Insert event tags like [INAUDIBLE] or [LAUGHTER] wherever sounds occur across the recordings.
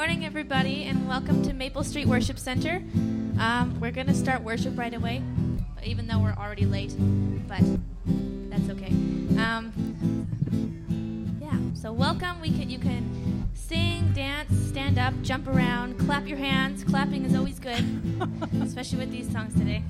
morning, everybody, and welcome to Maple Street Worship Center. Um, we're going to start worship right away, even though we're already late, but that's okay. Um, yeah, so welcome. We can you can sing, dance, stand up, jump around, clap your hands. Clapping is always good, [LAUGHS] especially with these songs today.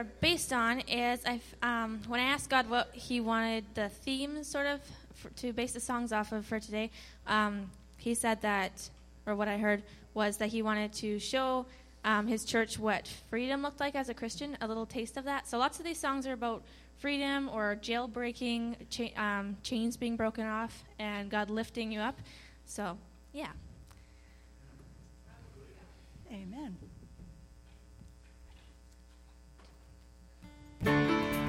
Are based on is I, um, when I asked God what He wanted the theme sort of for, to base the songs off of for today, um, He said that, or what I heard was that He wanted to show um, His church what freedom looked like as a Christian, a little taste of that. So, lots of these songs are about freedom or jailbreaking, cha- um, chains being broken off, and God lifting you up. So, yeah. Amen. This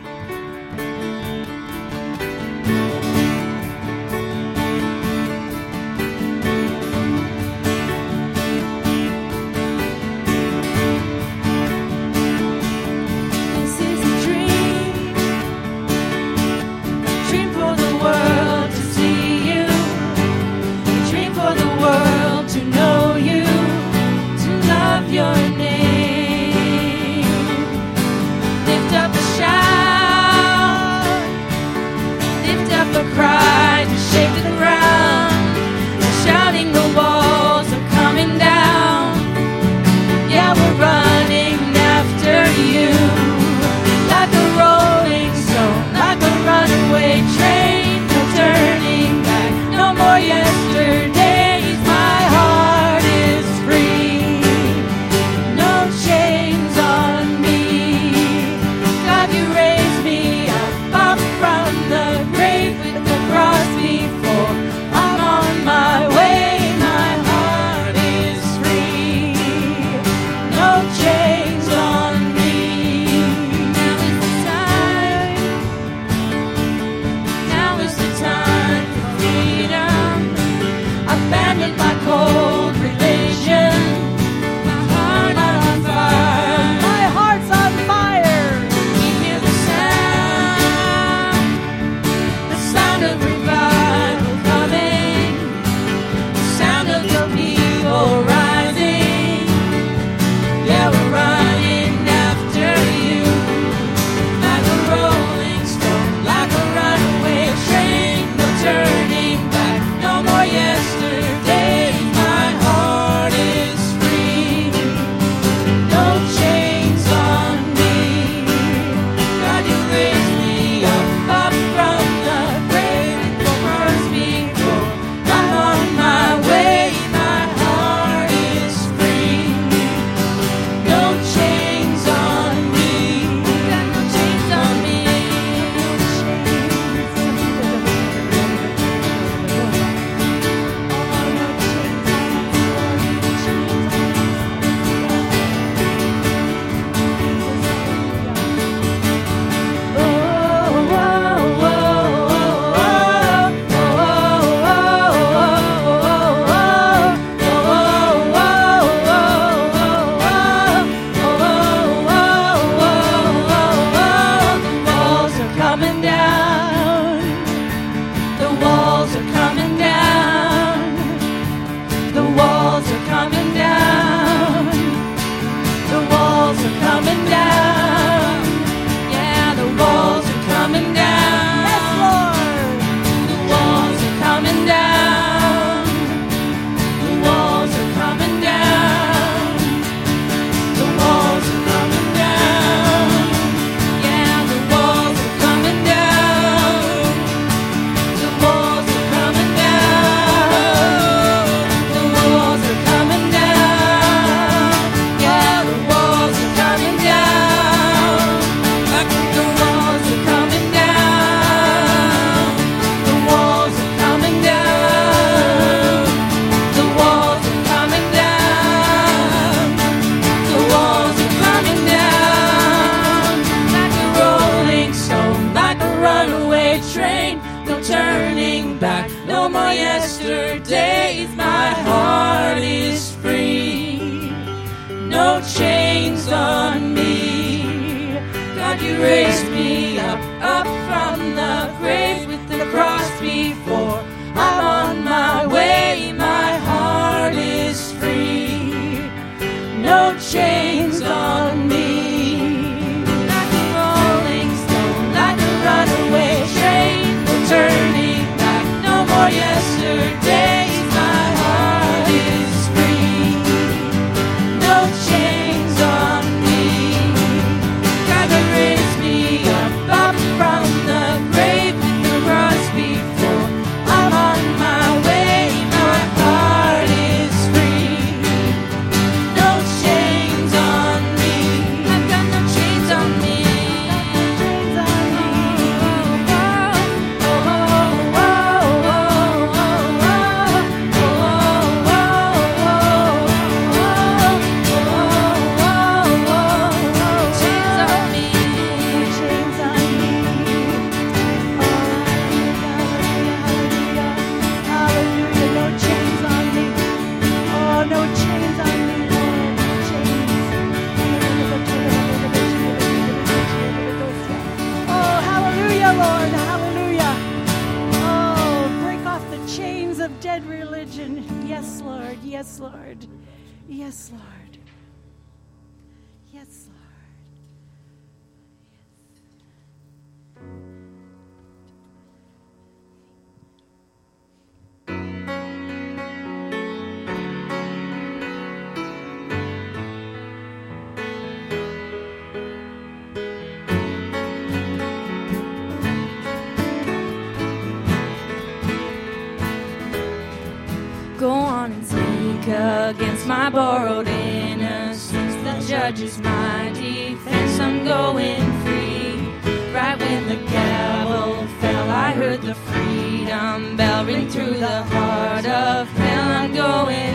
ring through the heart of hell. I'm going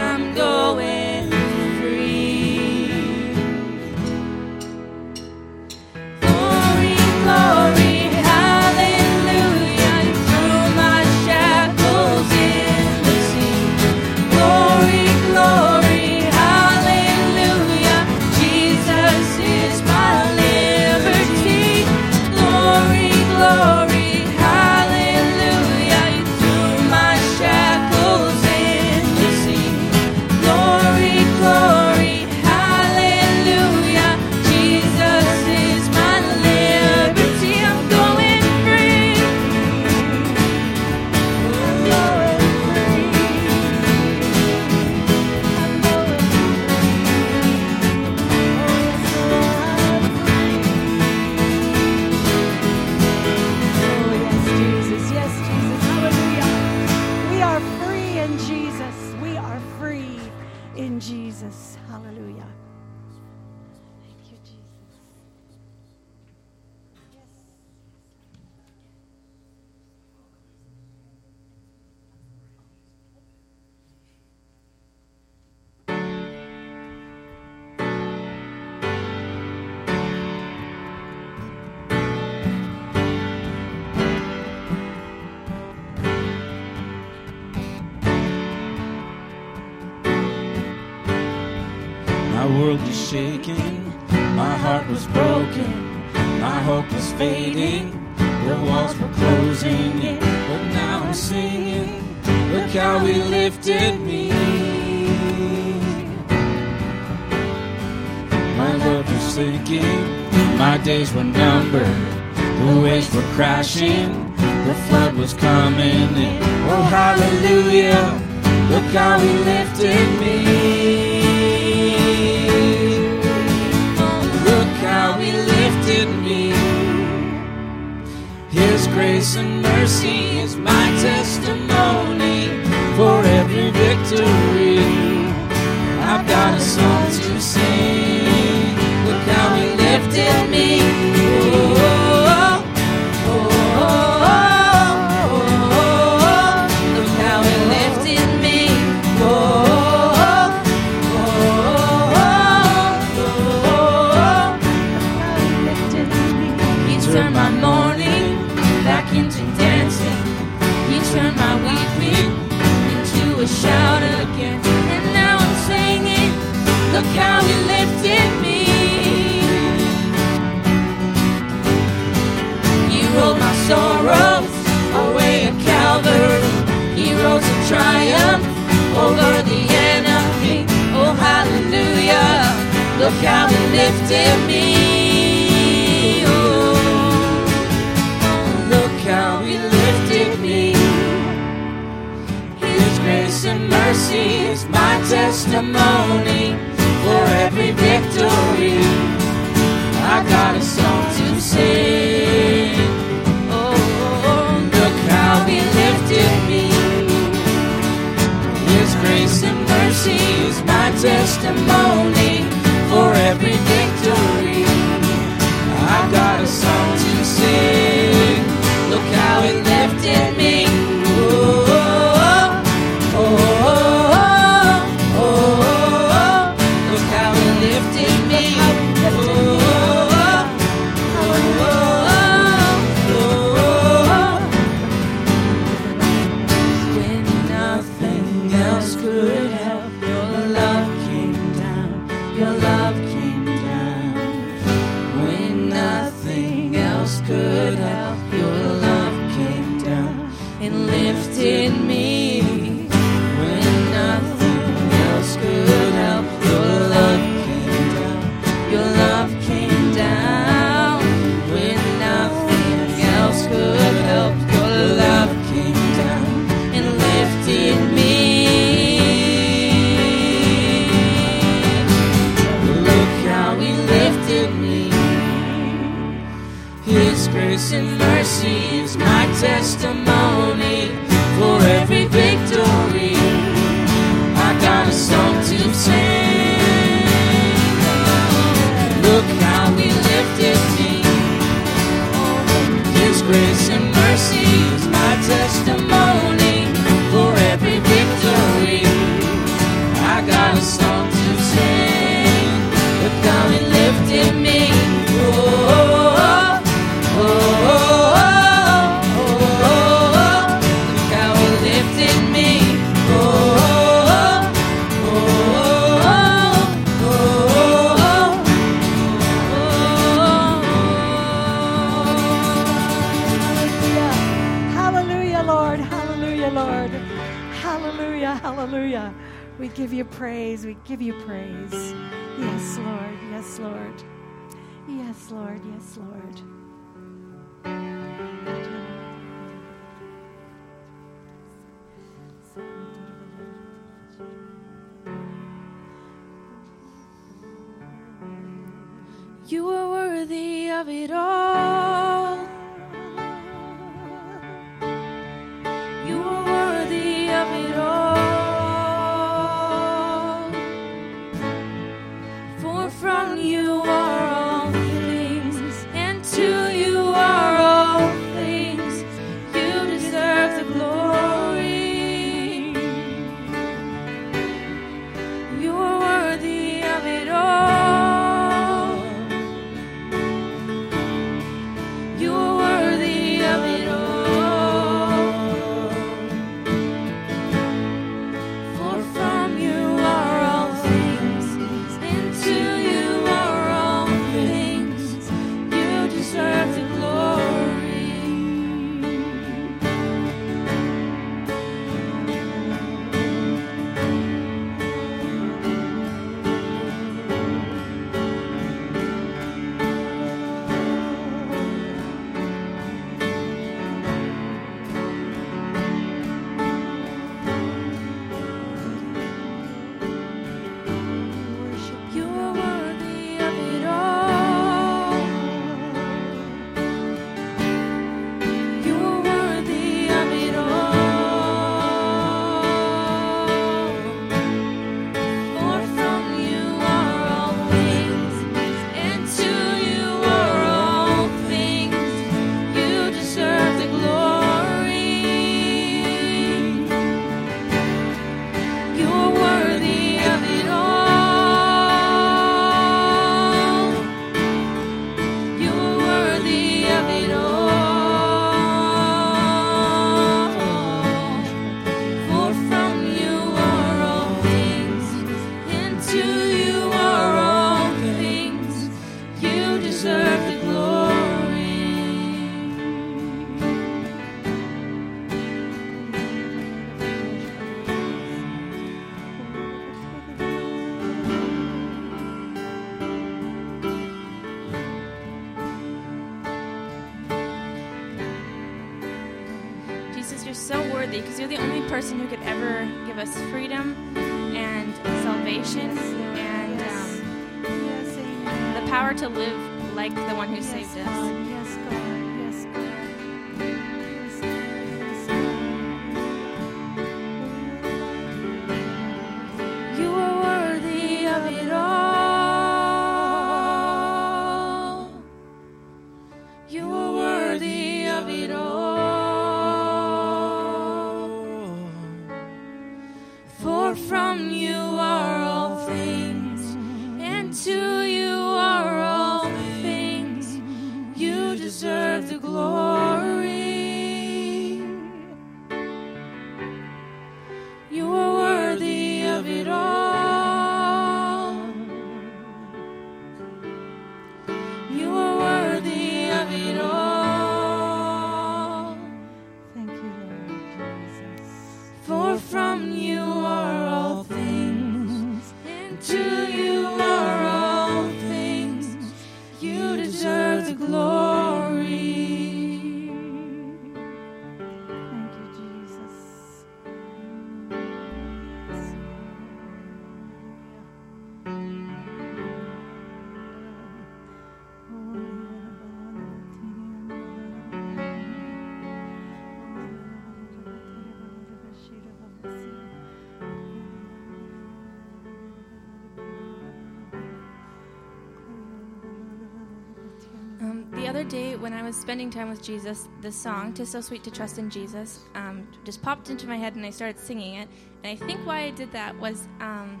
day when I was spending time with Jesus, the song, Tis So Sweet to Trust in Jesus, um, just popped into my head and I started singing it. And I think why I did that was um,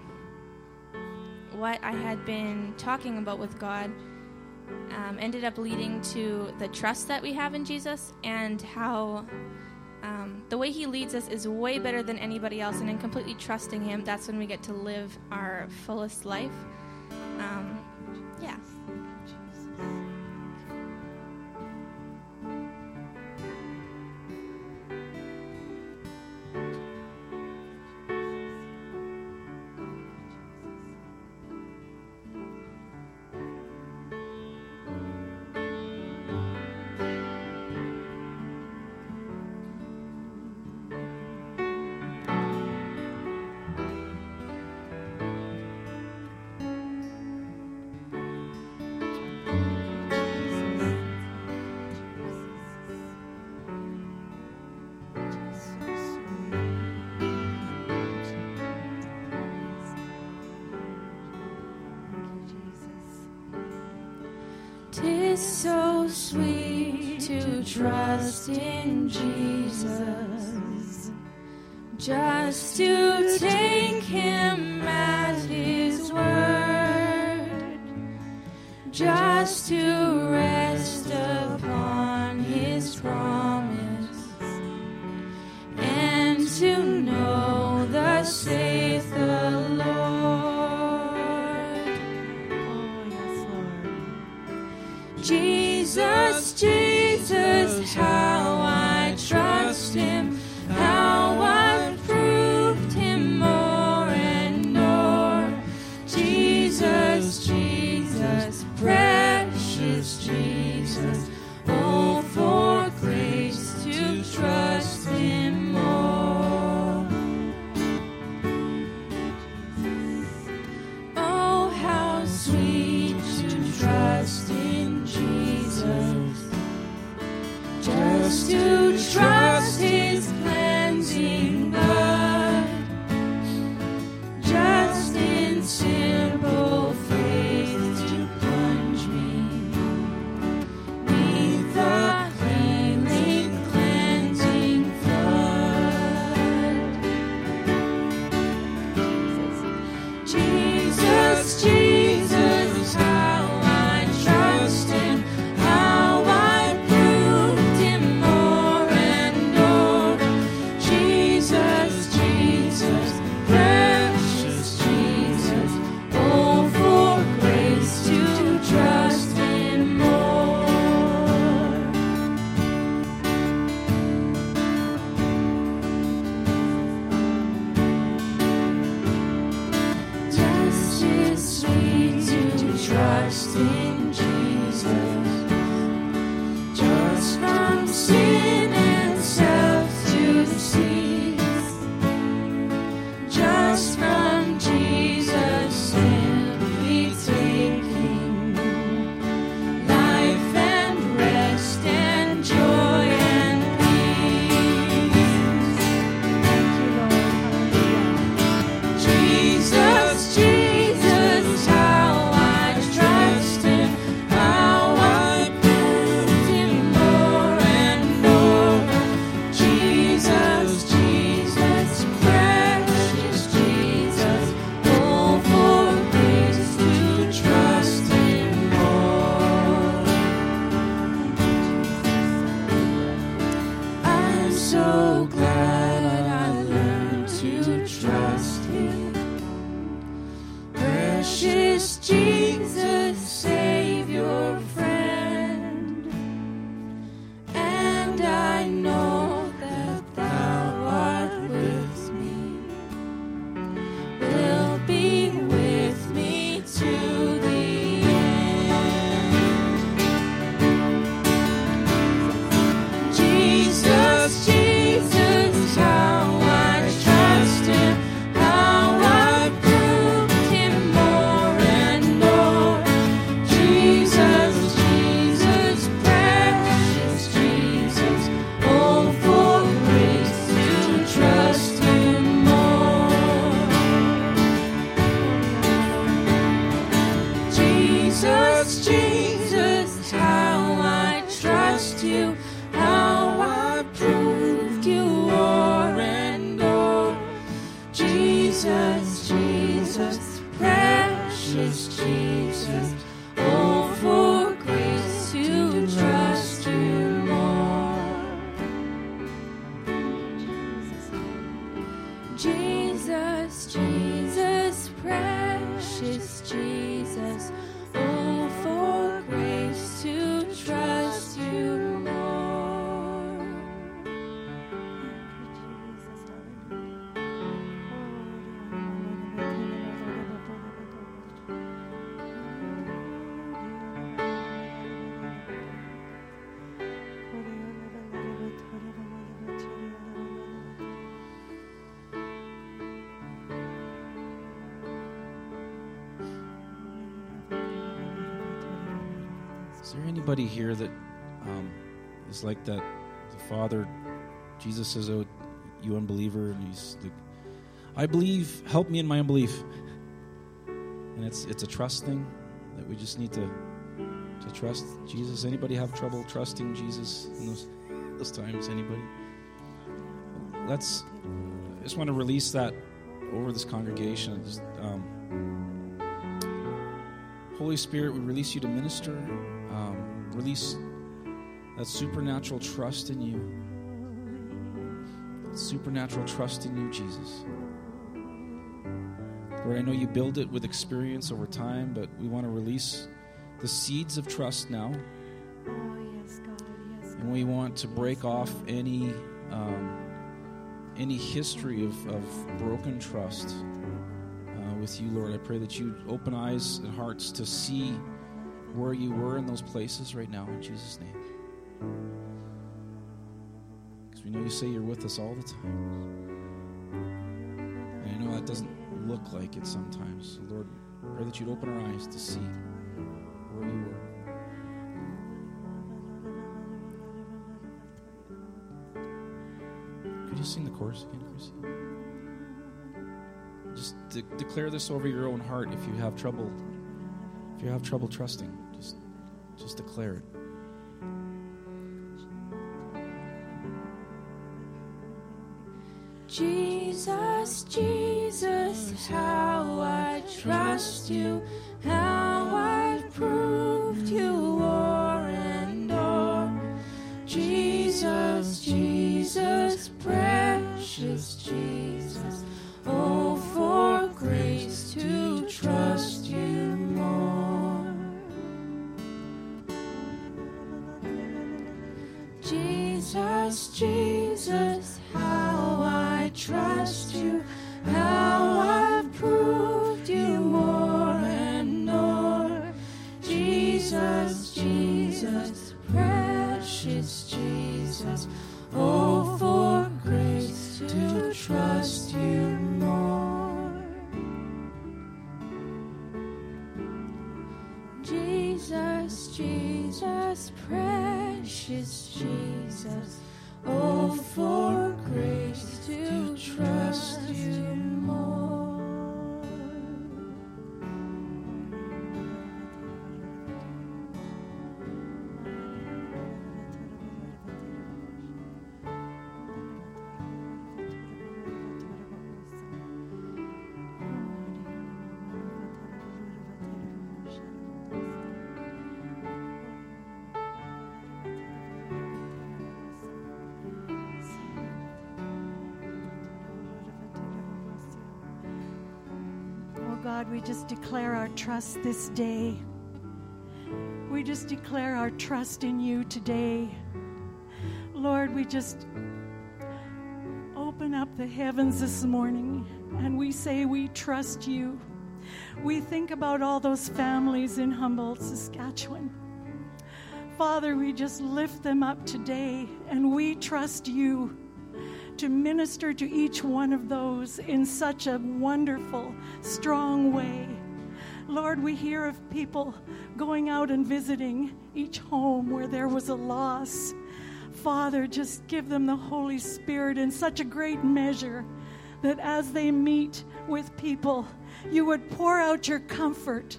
what I had been talking about with God um, ended up leading to the trust that we have in Jesus and how um, the way He leads us is way better than anybody else. And in completely trusting Him, that's when we get to live our fullest life. Tis so sweet to trust in Jesus, just to take him at his word, just to anybody here that um, is like that? The Father, Jesus says, "Oh, you unbeliever," and he's the, I believe. Help me in my unbelief. And it's it's a trust thing that we just need to to trust Jesus. Anybody have trouble trusting Jesus in those those times? Anybody? Let's. I just want to release that over this congregation. Just, um, Holy Spirit, we release you to minister. Release that supernatural trust in you. That supernatural trust in you, Jesus. Lord, I know you build it with experience over time, but we want to release the seeds of trust now. And we want to break off any um, any history of, of broken trust uh, with you, Lord. I pray that you open eyes and hearts to see where you were in those places right now, in Jesus' name. Because we know you say you're with us all the time. And I know that doesn't look like it sometimes. So, Lord, pray that you'd open our eyes to see where you were. Could you sing the chorus again, Chrissy? Just de- declare this over your own heart if you have trouble. If you have trouble trusting, just just declare it. Jesus, Jesus, how I trust you, how I've proved you o'er and o'er. Jesus, Jesus, precious Jesus, oh, for grace to trust you Jesus, Jesus, how I trust you, how I've proved you more and more. Jesus, Jesus, precious Jesus, oh, for grace to trust you more. Jesus, Jesus, precious Jesus, oh, We just declare our trust this day. We just declare our trust in you today. Lord, we just open up the heavens this morning and we say we trust you. We think about all those families in Humboldt, Saskatchewan. Father, we just lift them up today and we trust you to minister to each one of those in such a wonderful, strong way. Lord, we hear of people going out and visiting each home where there was a loss. Father, just give them the Holy Spirit in such a great measure that as they meet with people, you would pour out your comfort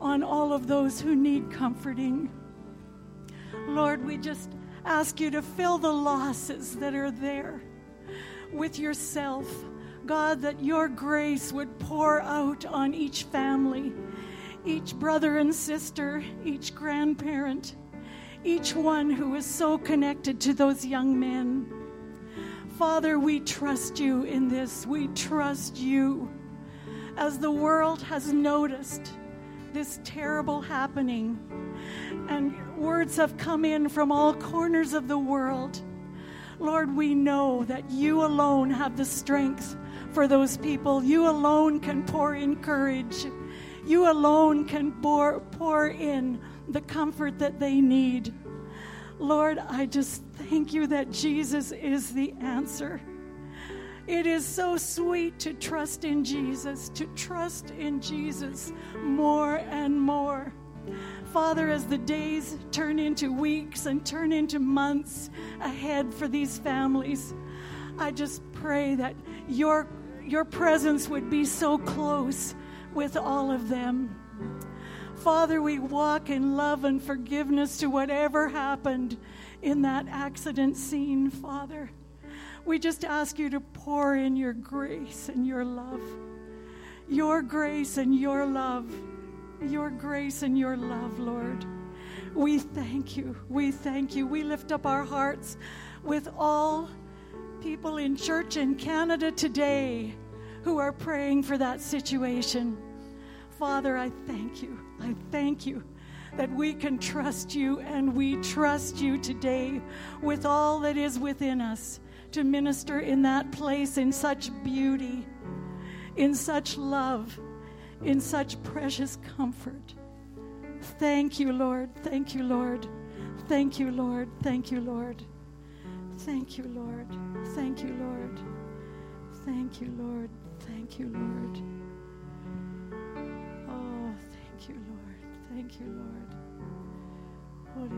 on all of those who need comforting. Lord, we just ask you to fill the losses that are there with yourself. God, that your grace would pour out on each family, each brother and sister, each grandparent, each one who is so connected to those young men. Father, we trust you in this. We trust you. As the world has noticed this terrible happening, and words have come in from all corners of the world. Lord, we know that you alone have the strength for those people. You alone can pour in courage. You alone can pour, pour in the comfort that they need. Lord, I just thank you that Jesus is the answer. It is so sweet to trust in Jesus, to trust in Jesus more and more. Father, as the days turn into weeks and turn into months ahead for these families, I just pray that your, your presence would be so close with all of them. Father, we walk in love and forgiveness to whatever happened in that accident scene, Father. We just ask you to pour in your grace and your love. Your grace and your love. Your grace and your love, Lord. We thank you. We thank you. We lift up our hearts with all people in church in Canada today who are praying for that situation. Father, I thank you. I thank you that we can trust you and we trust you today with all that is within us to minister in that place in such beauty, in such love, in such precious comfort. Thank you, Lord. Thank you, Lord. Thank you, Lord. Thank you, Lord. Thank you, Lord. Thank you, Lord. Thank you, Lord. Thank you, Lord. Oh, thank you, Lord. Thank you, Lord. Old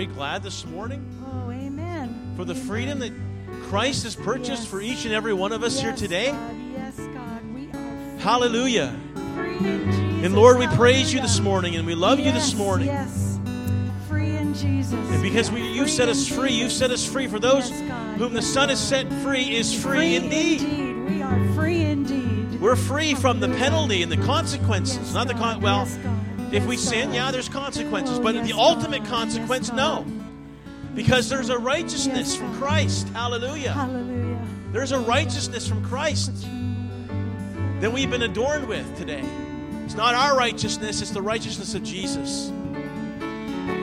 you glad this morning Oh, amen. for the Amen. freedom that Christ has purchased Yes. for each and every one of us here today? God. Yes, God. We are free. Hallelujah. Free in Jesus. And Lord, we praise you this morning and we love you this morning. Yes. Free in Jesus. And because we, you've set us free, you've set us free. For those Yes, whom the Son has set free is free, indeed. We are free indeed. We're free from the penalty and the consequences. Yes, Not the con- well, Yes, God. If we sin, yeah, there's consequences. But the ultimate consequence, no. Because there's a righteousness from Christ. Hallelujah. Hallelujah. There's a righteousness from Christ that we've been adorned with today. It's not our righteousness, it's the righteousness of Jesus.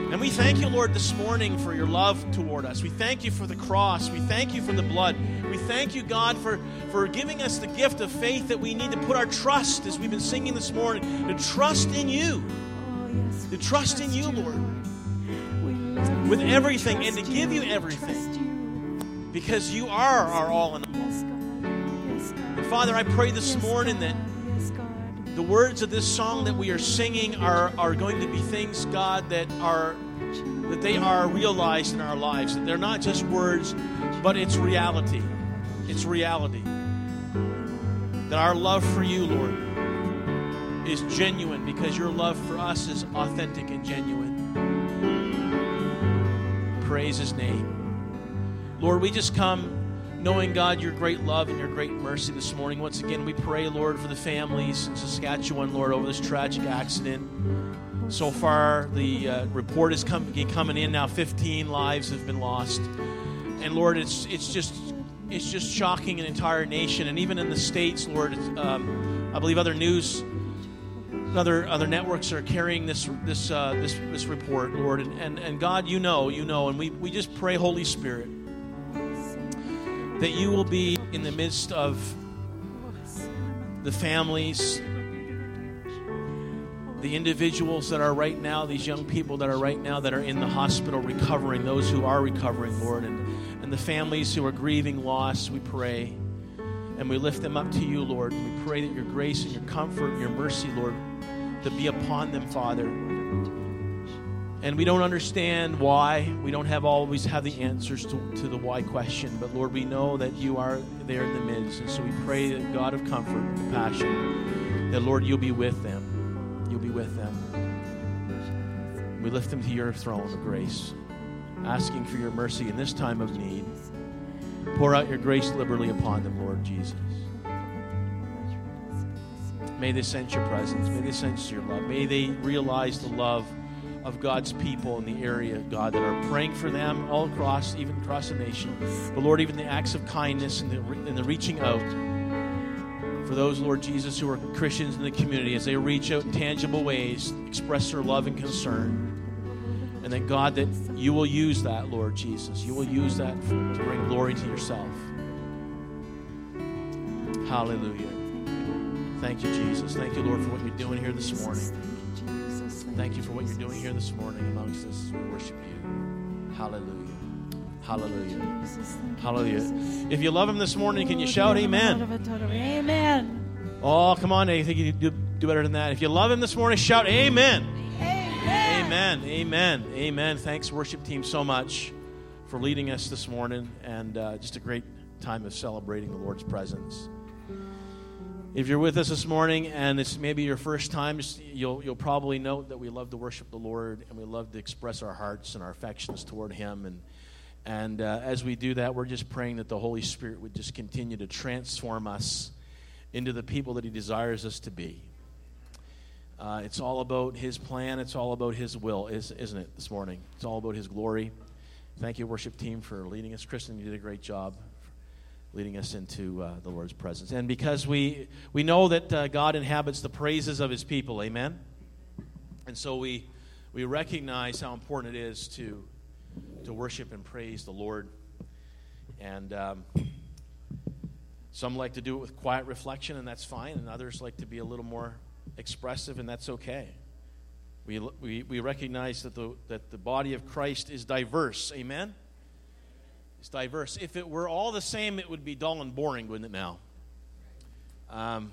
And we thank you, Lord, this morning for your love toward us. We thank you for the cross. We thank you for the blood. We thank you, God, for, for giving us the gift of faith that we need to put our trust, as we've been singing this morning, to trust in you. To trust in you, Lord. With everything and to give you everything. Because you are our all in all. Father, I pray this morning that the words of this song that we are singing are, are going to be things, God, that are that they are realized in our lives. That they're not just words, but it's reality. It's reality. That our love for you, Lord, is genuine because your love for us is authentic and genuine. Praise his name. Lord, we just come knowing, God, your great love and your great mercy this morning. Once again, we pray, Lord, for the families in Saskatchewan, Lord, over this tragic accident. So far, the uh, report is come, coming in now. 15 lives have been lost, and Lord, it's it's just it's just shocking an entire nation, and even in the states, Lord. Um, I believe other news, other other networks are carrying this this uh, this this report, Lord, and, and and God, you know, you know, and we we just pray, Holy Spirit, that you will be in the midst of the families, the individuals that are right now, these young people that are right now that are in the hospital recovering, those who are recovering, Lord, and, and the families who are grieving loss, we pray. And we lift them up to you, Lord. We pray that your grace and your comfort and your mercy, Lord, to be upon them, Father. And we don't understand why. We don't have always have the answers to, to the why question. But Lord, we know that you are there in the midst. And so we pray that God of comfort and compassion, that Lord, you'll be with them. You'll be with them. We lift them to your throne of grace, asking for your mercy in this time of need. Pour out your grace liberally upon them, Lord Jesus. May they sense your presence. May they sense your love. May they realize the love of God's people in the area, God, that are praying for them all across, even across the nation. But Lord, even the acts of kindness and the, and the reaching out for those, Lord Jesus, who are Christians in the community as they reach out in tangible ways, express their love and concern. And that, God, that you will use that, Lord Jesus. You will use that to bring glory to yourself. Hallelujah. Thank you, Jesus. Thank you, Lord, for what you're doing here this morning. Thank you for what you're doing here this morning amongst us we worship you. Hallelujah. Hallelujah. Hallelujah. If you love him this morning, can you shout amen? Amen. Oh, come on. I think you do, do better than that. If you love him this morning, shout amen. Amen. Amen. Amen. Thanks, worship team, so much for leading us this morning and uh, just a great time of celebrating the Lord's presence. If you're with us this morning and it's maybe your first time, you'll, you'll probably note that we love to worship the Lord and we love to express our hearts and our affections toward Him. And, and uh, as we do that, we're just praying that the Holy Spirit would just continue to transform us into the people that He desires us to be. Uh, it's all about His plan, it's all about His will, is, isn't it, this morning? It's all about His glory. Thank you, worship team, for leading us. Kristen, you did a great job leading us into uh, the Lord's presence. And because we, we know that uh, God inhabits the praises of his people, amen? And so we, we recognize how important it is to, to worship and praise the Lord. And um, some like to do it with quiet reflection, and that's fine, and others like to be a little more expressive, and that's okay. We, we, we recognize that the, that the body of Christ is diverse, amen? It's diverse. If it were all the same, it would be dull and boring, wouldn't it now? Um,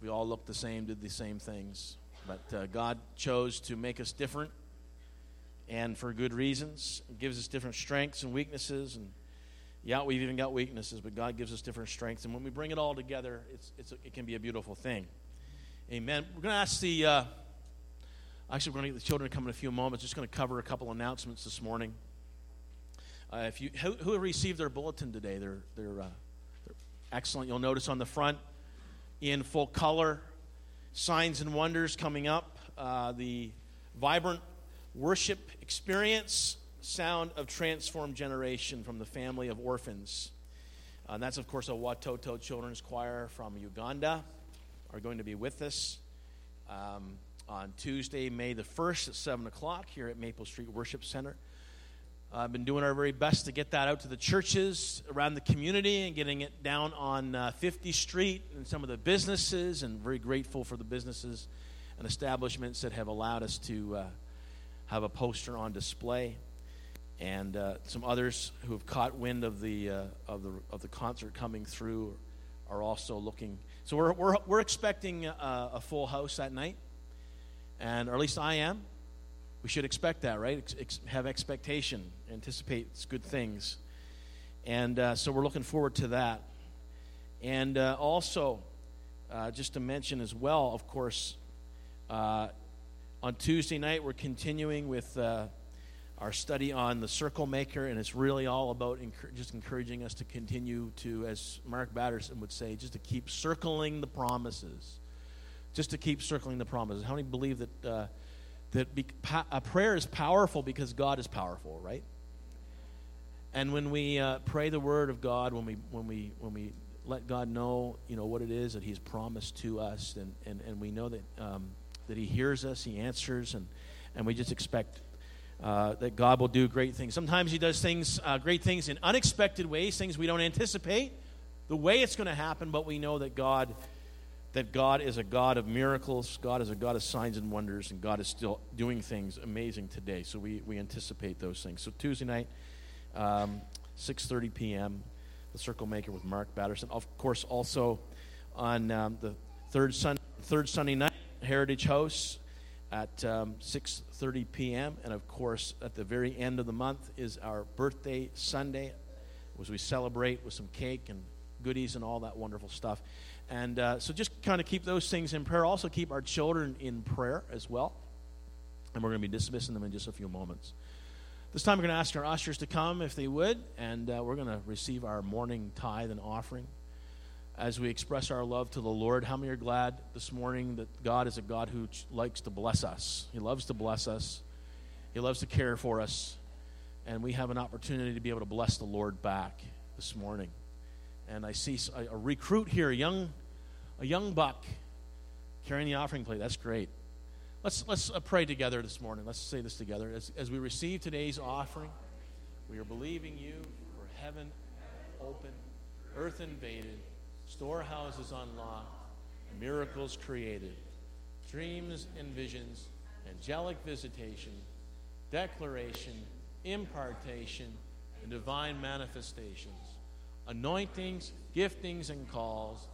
we all look the same, did the same things. But uh, God chose to make us different and for good reasons. It gives us different strengths and weaknesses. And yeah, we've even got weaknesses, but God gives us different strengths. And when we bring it all together, it's, it's it can be a beautiful thing. Amen. We're going to ask the, uh, actually, we're going to get the children to come in a few moments. Just going to cover a couple announcements this morning. Uh, if you who, who received their bulletin today, they're they're, uh, they're excellent. You'll notice on the front, in full color, signs and wonders coming up. Uh, the vibrant worship experience, sound of transformed generation from the family of orphans. Uh, and that's of course a Watoto Children's Choir from Uganda are going to be with us um, on Tuesday, May the first at seven o'clock here at Maple Street Worship Center. I've been doing our very best to get that out to the churches around the community and getting it down on uh, 50th Street and some of the businesses, and very grateful for the businesses and establishments that have allowed us to uh, have a poster on display. And uh, some others who have caught wind of the, uh, of, the, of the concert coming through are also looking. So we're, we're, we're expecting a, a full house that night, and or at least I am we should expect that, right? Ex- ex- have expectation, anticipate good things. And uh, so we're looking forward to that. And uh, also, uh, just to mention as well, of course, uh, on Tuesday night, we're continuing with uh, our study on the circle maker, and it's really all about just encouraging us to continue to, as Mark Batterson would say, just to keep circling the promises. Just to keep circling the promises. How many believe that? uh, that be, pa- a prayer is powerful because God is powerful, right? And when we uh, pray the word of God, when we when we when we let God know, you know what it is that He's promised to us, and, and, and we know that um, that He hears us, He answers, and and we just expect uh, that God will do great things. Sometimes He does things, uh, great things in unexpected ways, things we don't anticipate, the way it's going to happen, but we know that God that God is a God of miracles, God is a God of signs and wonders, and God is still doing things amazing today. So we, we anticipate those things. So Tuesday night, um, 6.30 p.m., The Circle Maker with Mark Batterson. Of course, also on um, the third, sun, third Sunday night, Heritage House at um, 6.30 p.m. And of course, at the very end of the month is our birthday Sunday, as we celebrate with some cake and goodies and all that wonderful stuff. And uh, so just kind of keep those things in prayer. Also, keep our children in prayer as well. And we're going to be dismissing them in just a few moments. This time, we're going to ask our ushers to come if they would, and uh, we're going to receive our morning tithe and offering as we express our love to the Lord. How many are glad this morning that God is a God who ch- likes to bless us? He loves to bless us, He loves to care for us, and we have an opportunity to be able to bless the Lord back this morning. And I see a recruit here, a young, a young buck, carrying the offering plate. That's great. Let's, let's uh, pray together this morning. Let's say this together. As, as we receive today's offering, we are believing you for heaven open, earth invaded, storehouses unlocked, miracles created, dreams and visions, angelic visitation, declaration, impartation, and divine manifestations, anointings, giftings, and calls,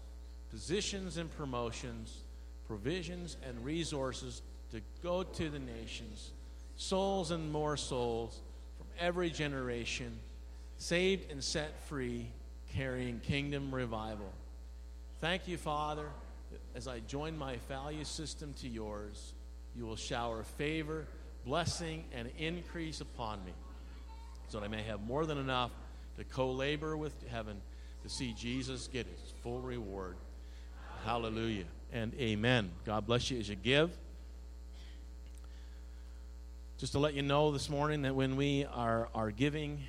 positions and promotions, provisions and resources to go to the nations, souls and more souls from every generation, saved and set free, carrying kingdom revival. Thank you, Father. As I join my value system to yours, you will shower favor, blessing, and increase upon me, so that I may have more than enough to co labor with heaven to see Jesus get his full reward. Hallelujah and amen. God bless you as you give. Just to let you know this morning that when we are, are giving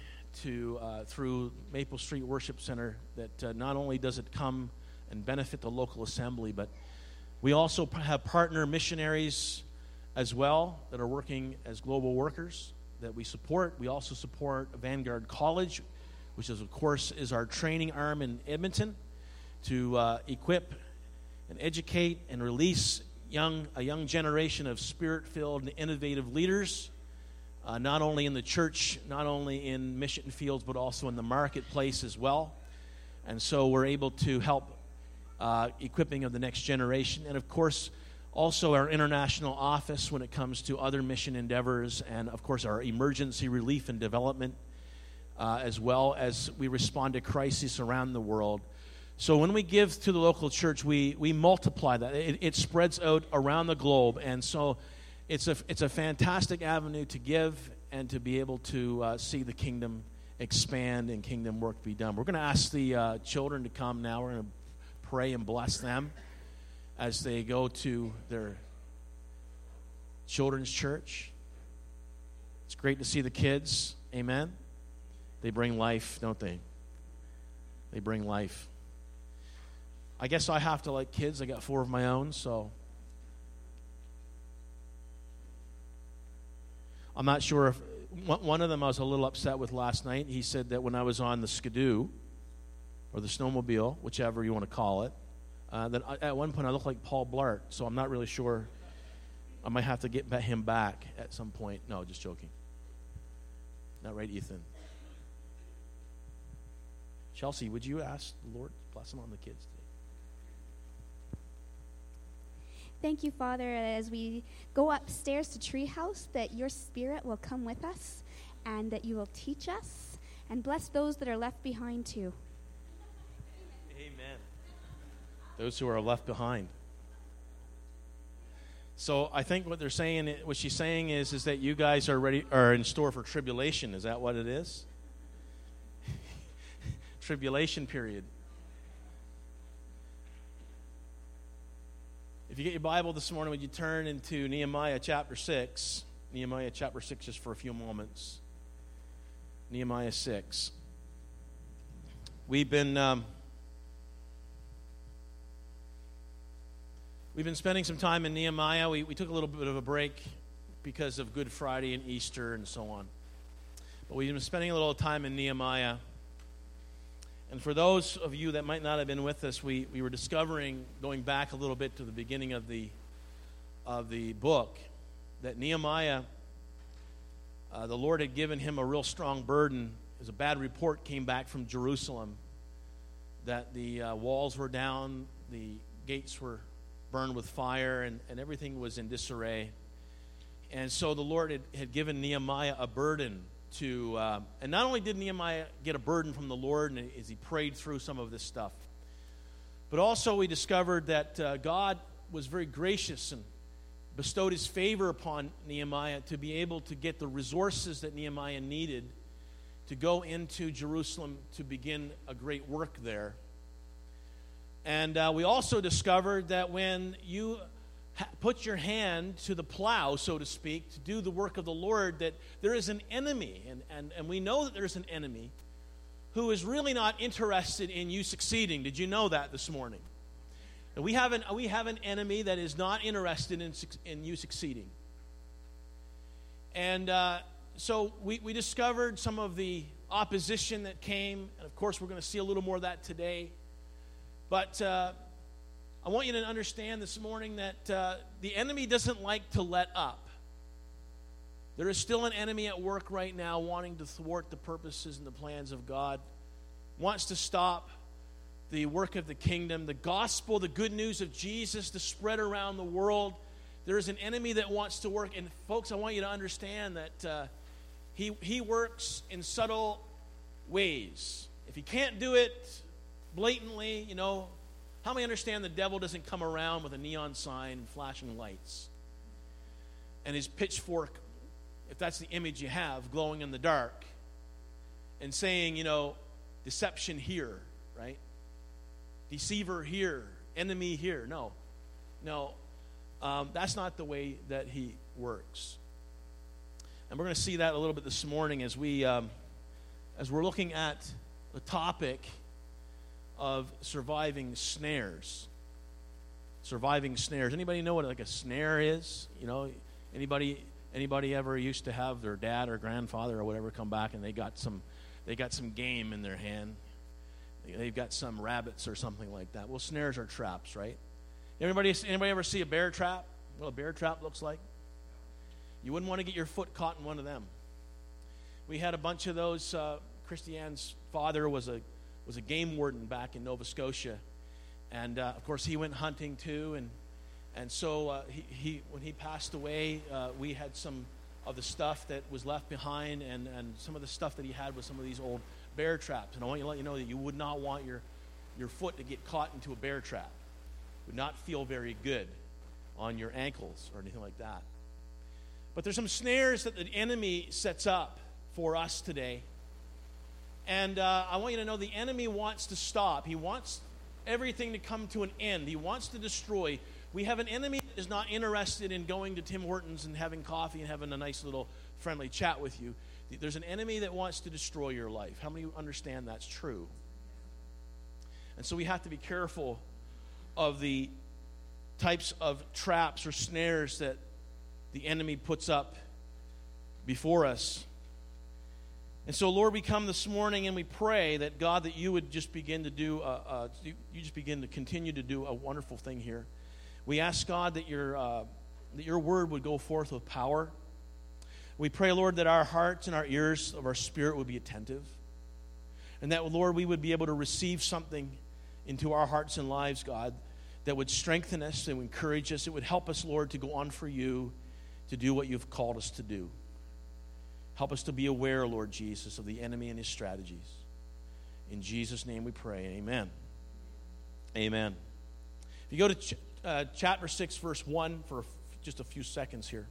to uh, through Maple Street Worship Center, that uh, not only does it come and benefit the local assembly, but we also have partner missionaries as well that are working as global workers that we support. We also support Vanguard College, which is of course is our training arm in Edmonton to uh, equip and educate and release young a young generation of spirit-filled and innovative leaders uh, not only in the church, not only in mission fields, but also in the marketplace as well. And so we're able to help uh, equipping of the next generation. And of course, also our international office when it comes to other mission endeavors, and of course, our emergency relief and development, uh, as well as we respond to crises around the world. So when we give to the local church, we, we multiply that. It, it spreads out around the globe. And so it's a, it's a fantastic avenue to give and to be able to uh, see the kingdom expand and kingdom work be done. We're going to ask the uh, children to come now. We're going to pray and bless them as they go to their children's church. It's great to see the kids. Amen. They bring life, don't they? They bring life. I guess I have to like kids. I got four of my own, so I'm not sure if one of them I was a little upset with last night. He said that when I was on the skidoo or the snowmobile, whichever you want to call it, uh, I, at one point I looked like Paul Blart. So I'm not really sure. I might have to get him back at some point. No, just joking. Not right, Ethan. Chelsea, would you ask the Lord to bless him on the kids today? Thank you, Father, as we go upstairs to Treehouse, that your spirit will come with us and that you will teach us and bless those that are left behind too. Those who are left behind. So I think what they're saying, what she's saying is, is that you guys are ready, are in store for tribulation. Is that what it is? [LAUGHS] tribulation period. If you get your Bible this morning, would you turn into Nehemiah chapter 6? Nehemiah chapter 6, just for a few moments. Nehemiah 6. We've been. Um, We've been spending some time in Nehemiah. We, we took a little bit of a break because of Good Friday and Easter and so on. But we've been spending a little time in Nehemiah. And for those of you that might not have been with us, we, we were discovering, going back a little bit to the beginning of the, of the book, that Nehemiah, uh, the Lord had given him a real strong burden. As a bad report came back from Jerusalem that the uh, walls were down, the gates were burned with fire, and, and everything was in disarray. And so the Lord had, had given Nehemiah a burden to, uh, and not only did Nehemiah get a burden from the Lord as he prayed through some of this stuff, but also we discovered that uh, God was very gracious and bestowed his favor upon Nehemiah to be able to get the resources that Nehemiah needed to go into Jerusalem to begin a great work there. And uh, we also discovered that when you put your hand to the plow, so to speak, to do the work of the Lord, that there is an enemy. And, and, and we know that there's an enemy who is really not interested in you succeeding. Did you know that this morning? That we have an, we have an enemy that is not interested in, in you succeeding. And uh, so we, we discovered some of the opposition that came. And of course, we're going to see a little more of that today. But. Uh, I want you to understand this morning that uh, the enemy doesn't like to let up. There is still an enemy at work right now wanting to thwart the purposes and the plans of God, wants to stop the work of the kingdom, the gospel, the good news of Jesus to spread around the world. There is an enemy that wants to work. And, folks, I want you to understand that uh, he, he works in subtle ways. If he can't do it blatantly, you know, How many understand the devil doesn't come around with a neon sign and flashing lights? And his pitchfork, if that's the image you have, glowing in the dark, and saying, you know, deception here, right? Deceiver here, enemy here. No. No. Um, that's not the way that he works. And we're going to see that a little bit this morning as we um, as we're looking at the topic of surviving snares. Surviving snares. Anybody know what like a snare is? You know, anybody anybody ever used to have their dad or grandfather or whatever come back and they got some they got some game in their hand. They've got some rabbits or something like that. Well, snares are traps, right? Anybody anybody ever see a bear trap? What a bear trap looks like? You wouldn't want to get your foot caught in one of them. We had a bunch of those. Uh, Christiane's father was a was a game warden back in Nova Scotia, and uh, of course he went hunting too. And and so uh, he, he when he passed away, uh, we had some of the stuff that was left behind, and and some of the stuff that he had was some of these old bear traps. And I want you to let you know that you would not want your your foot to get caught into a bear trap. Would not feel very good on your ankles or anything like that. But there's some snares that the enemy sets up for us today. And uh, I want you to know the enemy wants to stop. He wants everything to come to an end. He wants to destroy. We have an enemy that is not interested in going to Tim Hortons and having coffee and having a nice little friendly chat with you. There's an enemy that wants to destroy your life. How many of you understand that's true? And so we have to be careful of the types of traps or snares that the enemy puts up before us. And so, Lord, we come this morning and we pray that God, that you would just begin to do, uh, uh, you just begin to continue to do a wonderful thing here. We ask God that your uh, that your word would go forth with power. We pray, Lord, that our hearts and our ears of our spirit would be attentive, and that, Lord, we would be able to receive something into our hearts and lives, God, that would strengthen us and encourage us. It would help us, Lord, to go on for you to do what you've called us to do. Help us to be aware, Lord Jesus, of the enemy and his strategies. In Jesus' name we pray. Amen. Amen. If you go to ch- uh, chapter 6, verse 1 for just a few seconds here.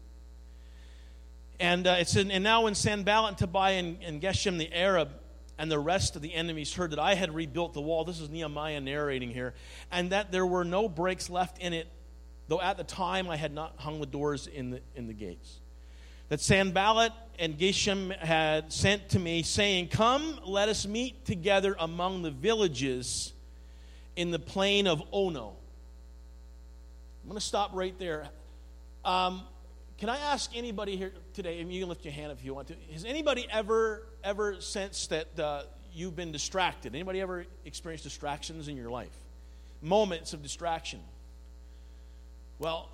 And uh, it said, And now when Sanballat and Tobiah and, and Geshem the Arab and the rest of the enemies heard that I had rebuilt the wall, this is Nehemiah narrating here, and that there were no breaks left in it though at the time I had not hung the doors in the, in the gates. That Sanballat and Geshem had sent to me, saying, Come, let us meet together among the villages in the plain of Ono. I'm going to stop right there. Um, can I ask anybody here today, and you can lift your hand if you want to, has anybody ever, ever sensed that uh, you've been distracted? Anybody ever experienced distractions in your life? Moments of distraction. Well,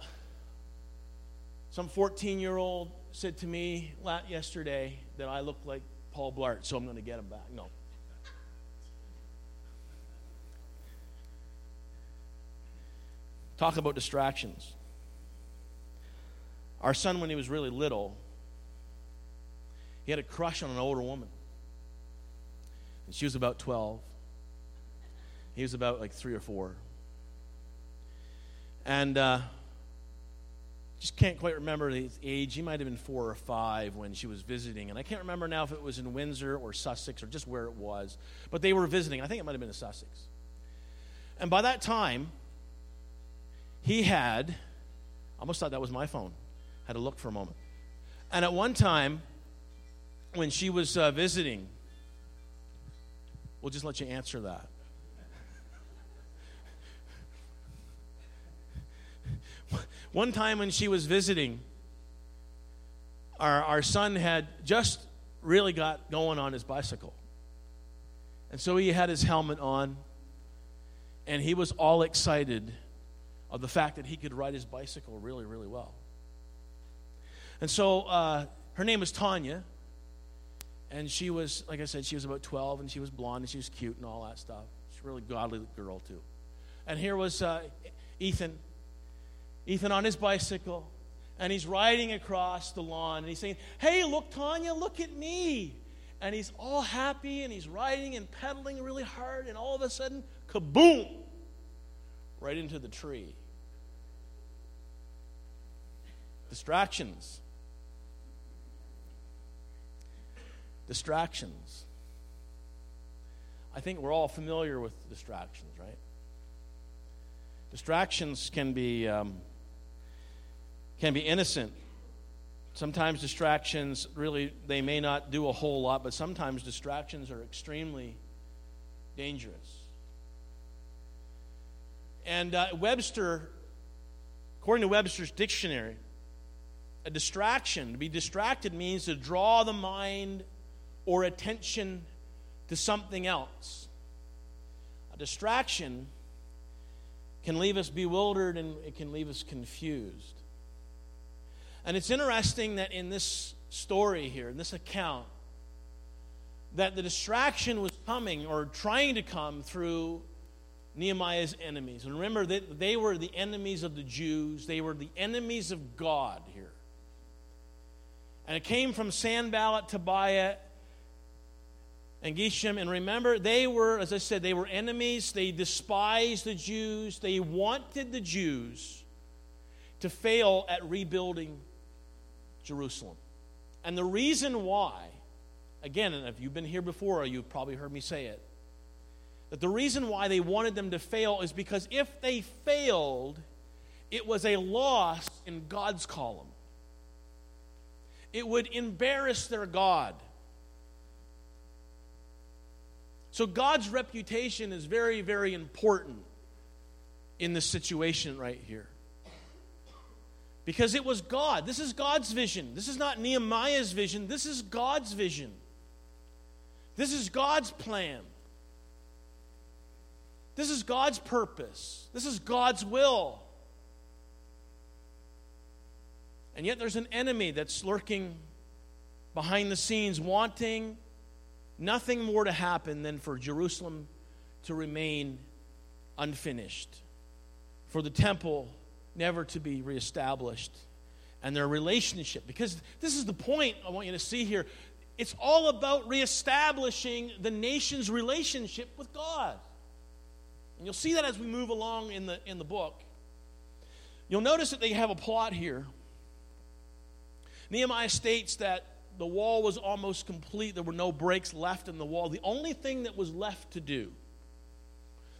some 14 year old said to me yesterday that I look like Paul Blart, so I'm going to get him back. No. Talk about distractions. Our son, when he was really little, he had a crush on an older woman. And she was about 12. He was about like three or four. And uh, just can't quite remember his age. He might have been four or five when she was visiting. And I can't remember now if it was in Windsor or Sussex or just where it was. But they were visiting. I think it might have been in Sussex. And by that time, he had, I almost thought that was my phone. Had to look for a moment. And at one time, when she was uh, visiting, we'll just let you answer that. One time when she was visiting, our, our son had just really got going on his bicycle. And so he had his helmet on, and he was all excited of the fact that he could ride his bicycle really, really well. And so uh, her name was Tanya, and she was, like I said, she was about 12, and she was blonde, and she was cute, and all that stuff. She's a really godly girl, too. And here was uh, Ethan Ethan on his bicycle, and he's riding across the lawn, and he's saying, Hey, look, Tanya, look at me. And he's all happy, and he's riding and pedaling really hard, and all of a sudden, kaboom! right into the tree. Distractions. Distractions. I think we're all familiar with distractions, right? Distractions can be um, can be innocent. Sometimes distractions really they may not do a whole lot, but sometimes distractions are extremely dangerous. And uh, Webster, according to Webster's dictionary, a distraction, to be distracted means to draw the mind or attention to something else. A distraction can leave us bewildered and it can leave us confused. And it's interesting that in this story here, in this account, that the distraction was coming or trying to come through Nehemiah's enemies. And remember that they were the enemies of the Jews, they were the enemies of God here. And it came from Sanballat, Tobiah, and Geshem. And remember, they were, as I said, they were enemies. They despised the Jews. They wanted the Jews to fail at rebuilding Jerusalem. And the reason why, again, and if you've been here before, you've probably heard me say it, that the reason why they wanted them to fail is because if they failed, it was a loss in God's column. It would embarrass their God. So God's reputation is very, very important in this situation right here. Because it was God. This is God's vision. This is not Nehemiah's vision. This is God's vision. This is God's plan. This is God's purpose. This is God's will. And yet there's an enemy that's lurking behind the scenes, wanting nothing more to happen than for Jerusalem to remain unfinished, for the temple never to be reestablished, and their relationship. Because this is the point I want you to see here. It's all about reestablishing the nation's relationship with God. And you'll see that as we move along in the, in the book. You'll notice that they have a plot here. Nehemiah states that the wall was almost complete. There were no breaks left in the wall. The only thing that was left to do,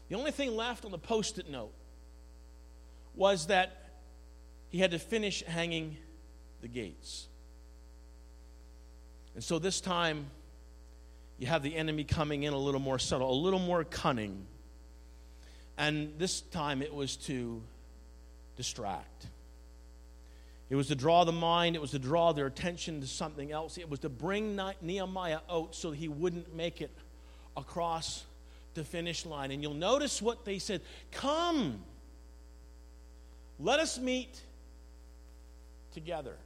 the only thing left on the post it note, was that he had to finish hanging the gates. And so this time, you have the enemy coming in a little more subtle, a little more cunning. And this time it was to distract. It was to draw the mind, it was to draw their attention to something else. It was to bring Nehemiah out so he wouldn't make it across the finish line. And you'll notice what they said Come, let us meet together.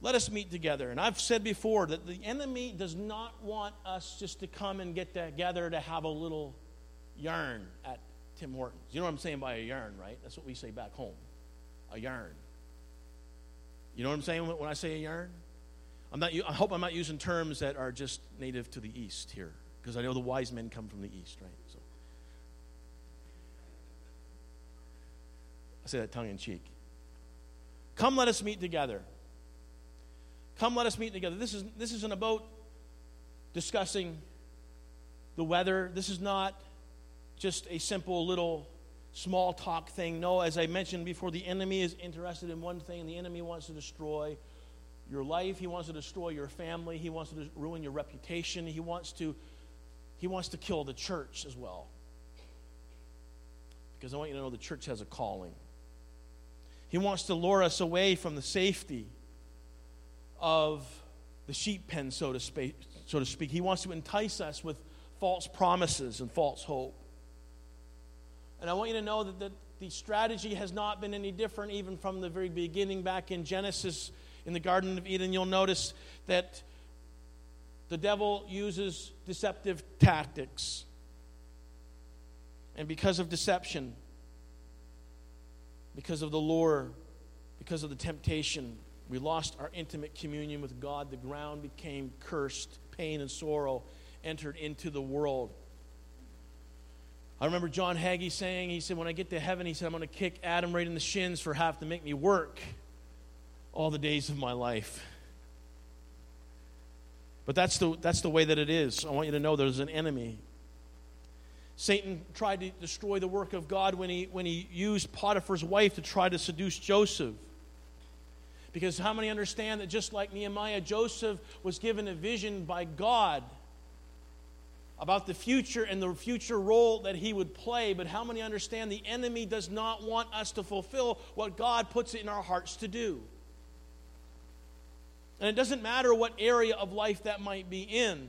Let us meet together. And I've said before that the enemy does not want us just to come and get together to have a little yarn at Tim Hortons. You know what I'm saying by a yarn, right? That's what we say back home a yarn. You know what I'm saying when I say a yarn? I'm not, I hope I'm not using terms that are just native to the East here, because I know the wise men come from the East, right? So I say that tongue in cheek. Come, let us meet together. Come, let us meet together. This, is, this isn't about discussing the weather. This is not just a simple little small talk thing. No, as I mentioned before, the enemy is interested in one thing. The enemy wants to destroy your life. He wants to destroy your family. He wants to ruin your reputation. He wants to, he wants to kill the church as well. Because I want you to know the church has a calling. He wants to lure us away from the safety of the sheep pen, so to speak. So to speak. He wants to entice us with false promises and false hope. And I want you to know that the, the strategy has not been any different even from the very beginning back in Genesis in the Garden of Eden. You'll notice that the devil uses deceptive tactics. And because of deception, because of the lure, because of the temptation, we lost our intimate communion with God. The ground became cursed. Pain and sorrow entered into the world. I remember John Hagee saying, he said, when I get to heaven, he said, I'm going to kick Adam right in the shins for having to make me work all the days of my life. But that's the, that's the way that it is. I want you to know there's an enemy. Satan tried to destroy the work of God when he, when he used Potiphar's wife to try to seduce Joseph. Because how many understand that just like Nehemiah, Joseph was given a vision by God about the future and the future role that he would play, but how many understand the enemy does not want us to fulfill what God puts it in our hearts to do? And it doesn't matter what area of life that might be in.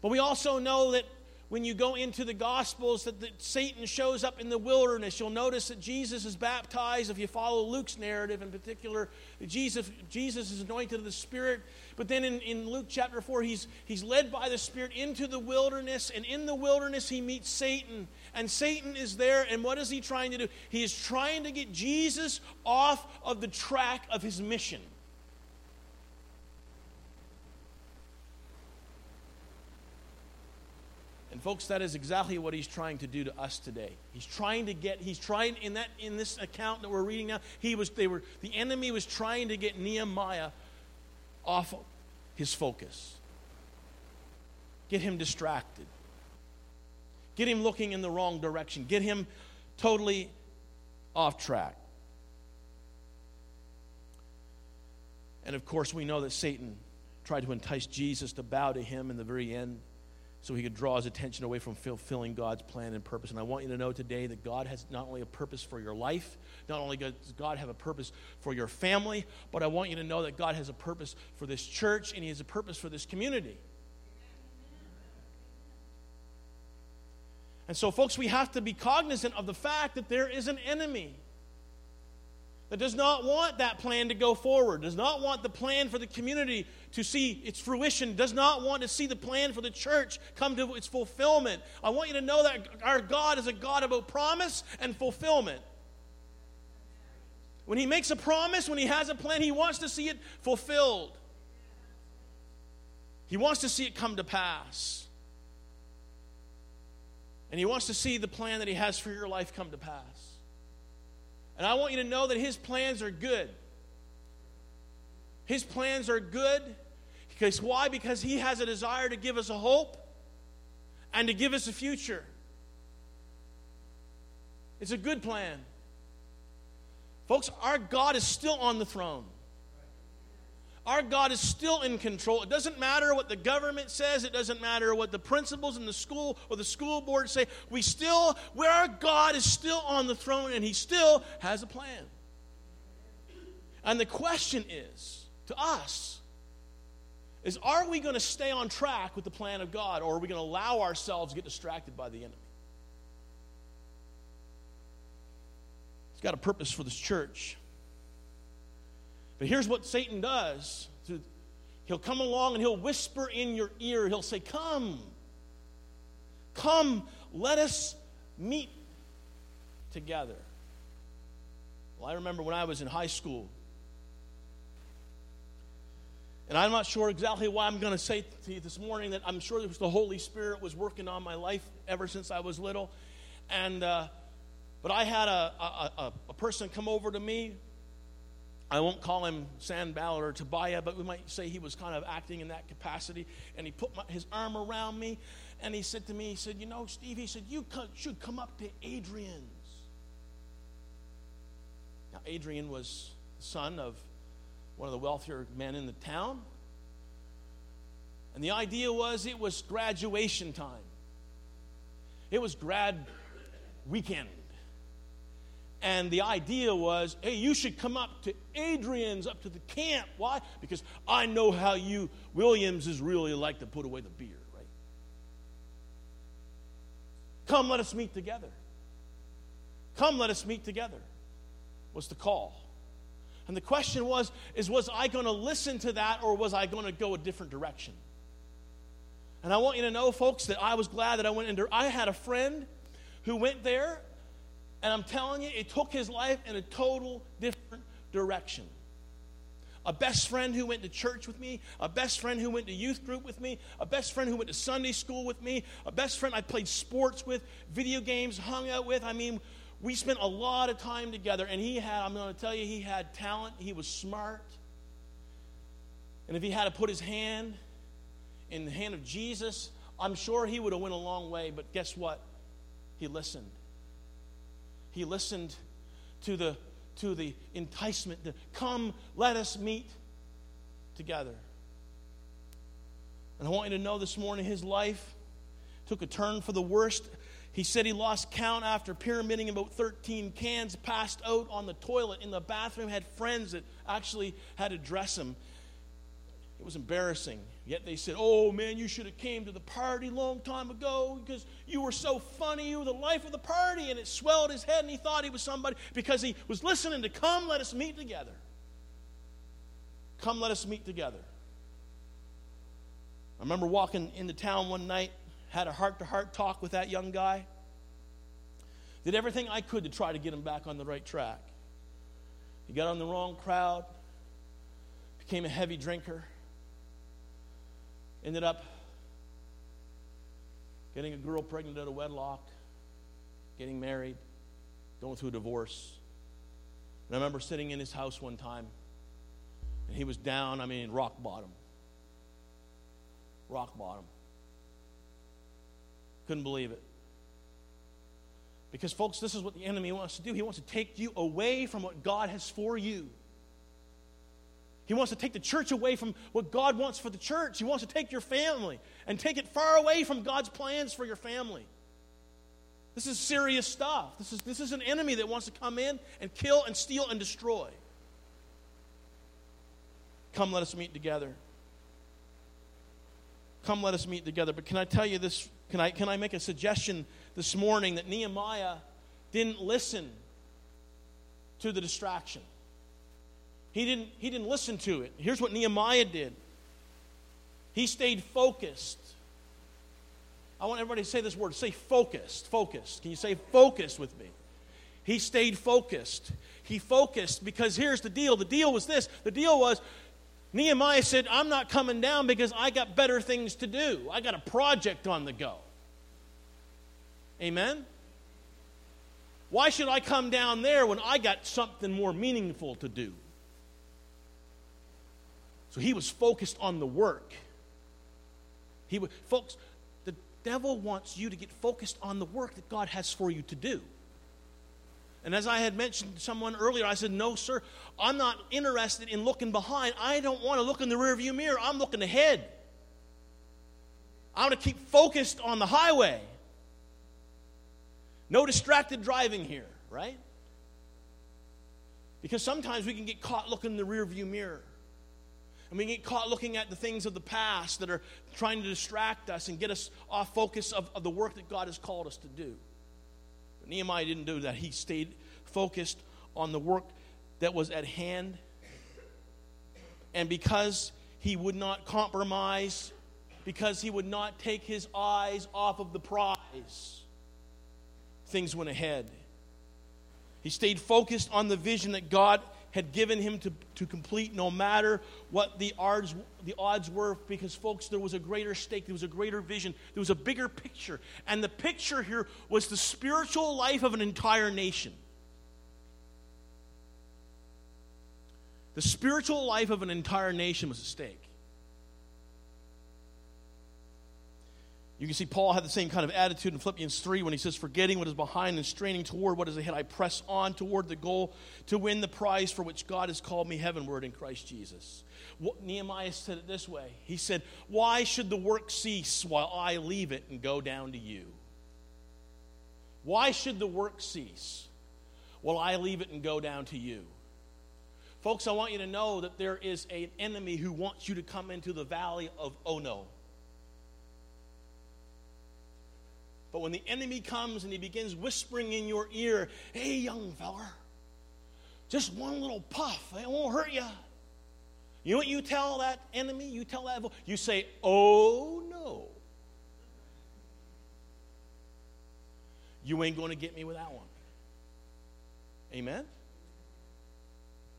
But we also know that when you go into the Gospels that Satan shows up in the wilderness. You'll notice that Jesus is baptized. If you follow Luke's narrative in particular, Jesus, Jesus is anointed of the Spirit. But then in, in Luke chapter 4, he's, he's led by the Spirit into the wilderness. And in the wilderness, he meets Satan. And Satan is there. And what is he trying to do? He is trying to get Jesus off of the track of his mission. And folks, that is exactly what he's trying to do to us today. He's trying to get, he's trying in that in this account that we're reading now, he was they were the enemy was trying to get Nehemiah off his focus. Get him distracted. Get him looking in the wrong direction. Get him totally off track. And of course, we know that Satan tried to entice Jesus to bow to him in the very end so he could draw his attention away from fulfilling God's plan and purpose. And I want you to know today that God has not only a purpose for your life, not only does God have a purpose for your family, but I want you to know that God has a purpose for this church and he has a purpose for this community. And so, folks, we have to be cognizant of the fact that there is an enemy that does not want that plan to go forward, does not want the plan for the community to see its fruition, does not want to see the plan for the church come to its fulfillment. I want you to know that our God is a God of promise and fulfillment. When He makes a promise, when He has a plan, He wants to see it fulfilled. He wants to see it come to pass. And He wants to see the plan that He has for your life come to pass. And I want you to know that His plans are good. His plans are good. Because why? Because He has a desire to give us a hope and to give us a future. It's a good plan. Folks, our God is still on the throne. Our God is still in control. It doesn't matter what the government says, it doesn't matter what the principals in the school or the school board say. We still, where our God is still on the throne and he still has a plan. And the question is to us is are we going to stay on track with the plan of God or are we going to allow ourselves to get distracted by the enemy? He's got a purpose for this church. But here's what Satan does he'll come along and he'll whisper in your ear, he'll say, Come, come, let us meet together. Well, I remember when I was in high school, and I'm not sure exactly why I'm going to say to you this morning that I'm sure the Holy Spirit was working on my life ever since I was little. And, uh, but I had a, a, a, person come over to me I won't call him Sanballat or Tobiah, but we might say he was kind of acting in that capacity. And he put my, his arm around me and he said to me, he said, You know, Steve, he said, You should come up to Adrian's. Now, Adrian was the son of one of the wealthier men in the town. And the idea was it was graduation time, it was grad weekend. And the idea was, hey, you should come up to Adrian's, up to the camp. Why? Because I know how you, Williams, is really like to put away the beer, right? Come, let us meet together. Come, let us meet together, was the call. And the question was, is was I going to listen to that or was I going to go a different direction? And I want you to know, folks, that I was glad that I went into I had a friend who went there and I'm telling you, it took his life in a total different direction. a best friend who went to church with me, a best friend who went to youth group with me, a best friend who went to Sunday school with me, a best friend I played sports with, video games, hung out with. I mean, we spent a lot of time together, and he had, I'm going to tell you, he had talent, he was smart. And if he had to put his hand in the hand of Jesus, I'm sure he would have went a long way, but guess what? He listened. He listened to the to the enticement to come, let us meet together. And I want you to know this morning his life took a turn for the worst. He said he lost count after pyramiding about 13 cans, passed out on the toilet in the bathroom, had friends that actually had to dress him. Was embarrassing. Yet they said, "Oh man, you should have came to the party long time ago because you were so funny. You were the life of the party." And it swelled his head, and he thought he was somebody because he was listening to "Come, let us meet together." Come, let us meet together. I remember walking into town one night, had a heart-to-heart talk with that young guy. Did everything I could to try to get him back on the right track. He got on the wrong crowd, became a heavy drinker ended up getting a girl pregnant out of wedlock, getting married, going through a divorce. And I remember sitting in his house one time, and he was down, I mean, rock bottom. Rock bottom. Couldn't believe it. Because, folks, this is what the enemy wants to do. He wants to take you away from what God has for you. He wants to take the church away from what God wants for the church. He wants to take your family and take it far away from God's plans for your family. This is serious stuff. This is, this is an enemy that wants to come in and kill and steal and destroy. Come, let us meet together. Come, let us meet together. But can I tell you this? Can I, can I make a suggestion this morning that Nehemiah didn't listen to the distraction? He didn't, he didn't listen to it. Here's what Nehemiah did he stayed focused. I want everybody to say this word say focused. Focused. Can you say focused with me? He stayed focused. He focused because here's the deal. The deal was this the deal was Nehemiah said, I'm not coming down because I got better things to do. I got a project on the go. Amen? Why should I come down there when I got something more meaningful to do? So he was focused on the work. He would, folks, the devil wants you to get focused on the work that God has for you to do. And as I had mentioned to someone earlier, I said, No, sir, I'm not interested in looking behind. I don't want to look in the rearview mirror. I'm looking ahead. I want to keep focused on the highway. No distracted driving here, right? Because sometimes we can get caught looking in the rearview mirror. And we get caught looking at the things of the past that are trying to distract us and get us off focus of, of the work that God has called us to do. But Nehemiah didn't do that. He stayed focused on the work that was at hand. And because he would not compromise, because he would not take his eyes off of the prize, things went ahead. He stayed focused on the vision that God had given him to, to complete no matter what the odds, the odds were because folks there was a greater stake there was a greater vision there was a bigger picture. And the picture here was the spiritual life of an entire nation. The spiritual life of an entire nation was at stake You can see Paul had the same kind of attitude in Philippians 3 when he says, Forgetting what is behind and straining toward what is ahead, I press on toward the goal to win the prize for which God has called me heavenward in Christ Jesus. What, Nehemiah said it this way He said, Why should the work cease while I leave it and go down to you? Why should the work cease while I leave it and go down to you? Folks, I want you to know that there is an enemy who wants you to come into the valley of oh, Ono. But when the enemy comes and he begins whispering in your ear, hey, young fella, just one little puff, it won't hurt you. You know what you tell that enemy? You tell that, you say, oh no. You ain't going to get me with that one. Amen?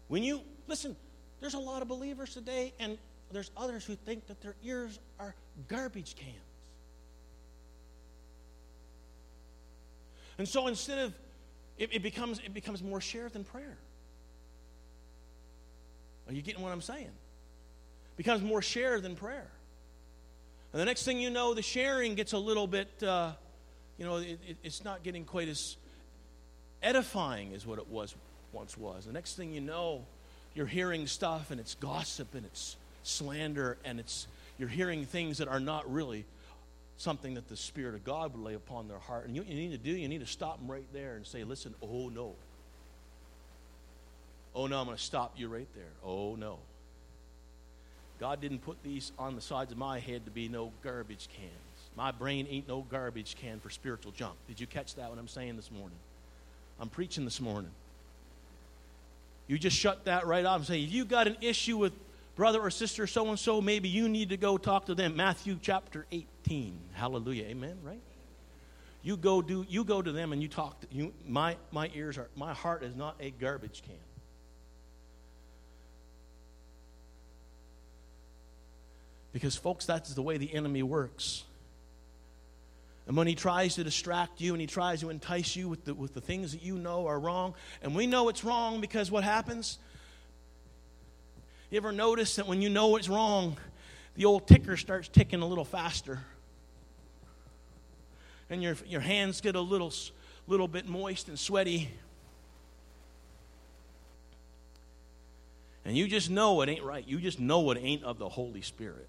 When you, listen, There's a lot of believers today, and there's others who think that their ears are garbage cans. And so instead of it, it becomes it becomes more share than prayer. Are you getting what I'm saying? It becomes more share than prayer. And the next thing you know, the sharing gets a little bit, uh, you know, it, it, it's not getting quite as edifying as what it was once was. The next thing you know, you're hearing stuff and it's gossip and it's slander and it's you're hearing things that are not really something that the Spirit of God would lay upon their heart. And you, you need to do, you need to stop them right there and say, listen, oh no. Oh no, I'm going to stop you right there. Oh no. God didn't put these on the sides of my head to be no garbage cans. My brain ain't no garbage can for spiritual junk. Did you catch that what I'm saying this morning? I'm preaching this morning. You just shut that right off and say, if you got an issue with brother or sister so and so, maybe you need to go talk to them. Matthew chapter 18. Hallelujah. Amen, right? You go do you go to them and you talk to you my my ears are my heart is not a garbage can. Because folks, that's the way the enemy works. And when he tries to distract you and he tries to entice you with the, with the things that you know are wrong, and we know it's wrong because what happens? You ever notice that when you know it's wrong, the old ticker starts ticking a little faster? And your, your hands get a little, little bit moist and sweaty. And you just know it ain't right. You just know it ain't of the Holy Spirit.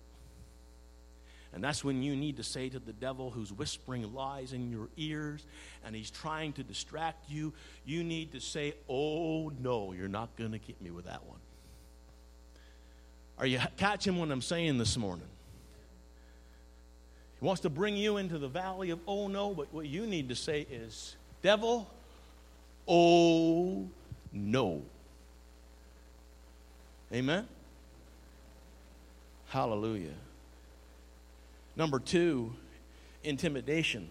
And that's when you need to say to the devil who's whispering lies in your ears and he's trying to distract you, you need to say, Oh, no, you're not going to get me with that one. Are you catching what I'm saying this morning? He wants to bring you into the valley of oh no, but what you need to say is, Devil, oh no. Amen? Hallelujah. Number two, intimidation.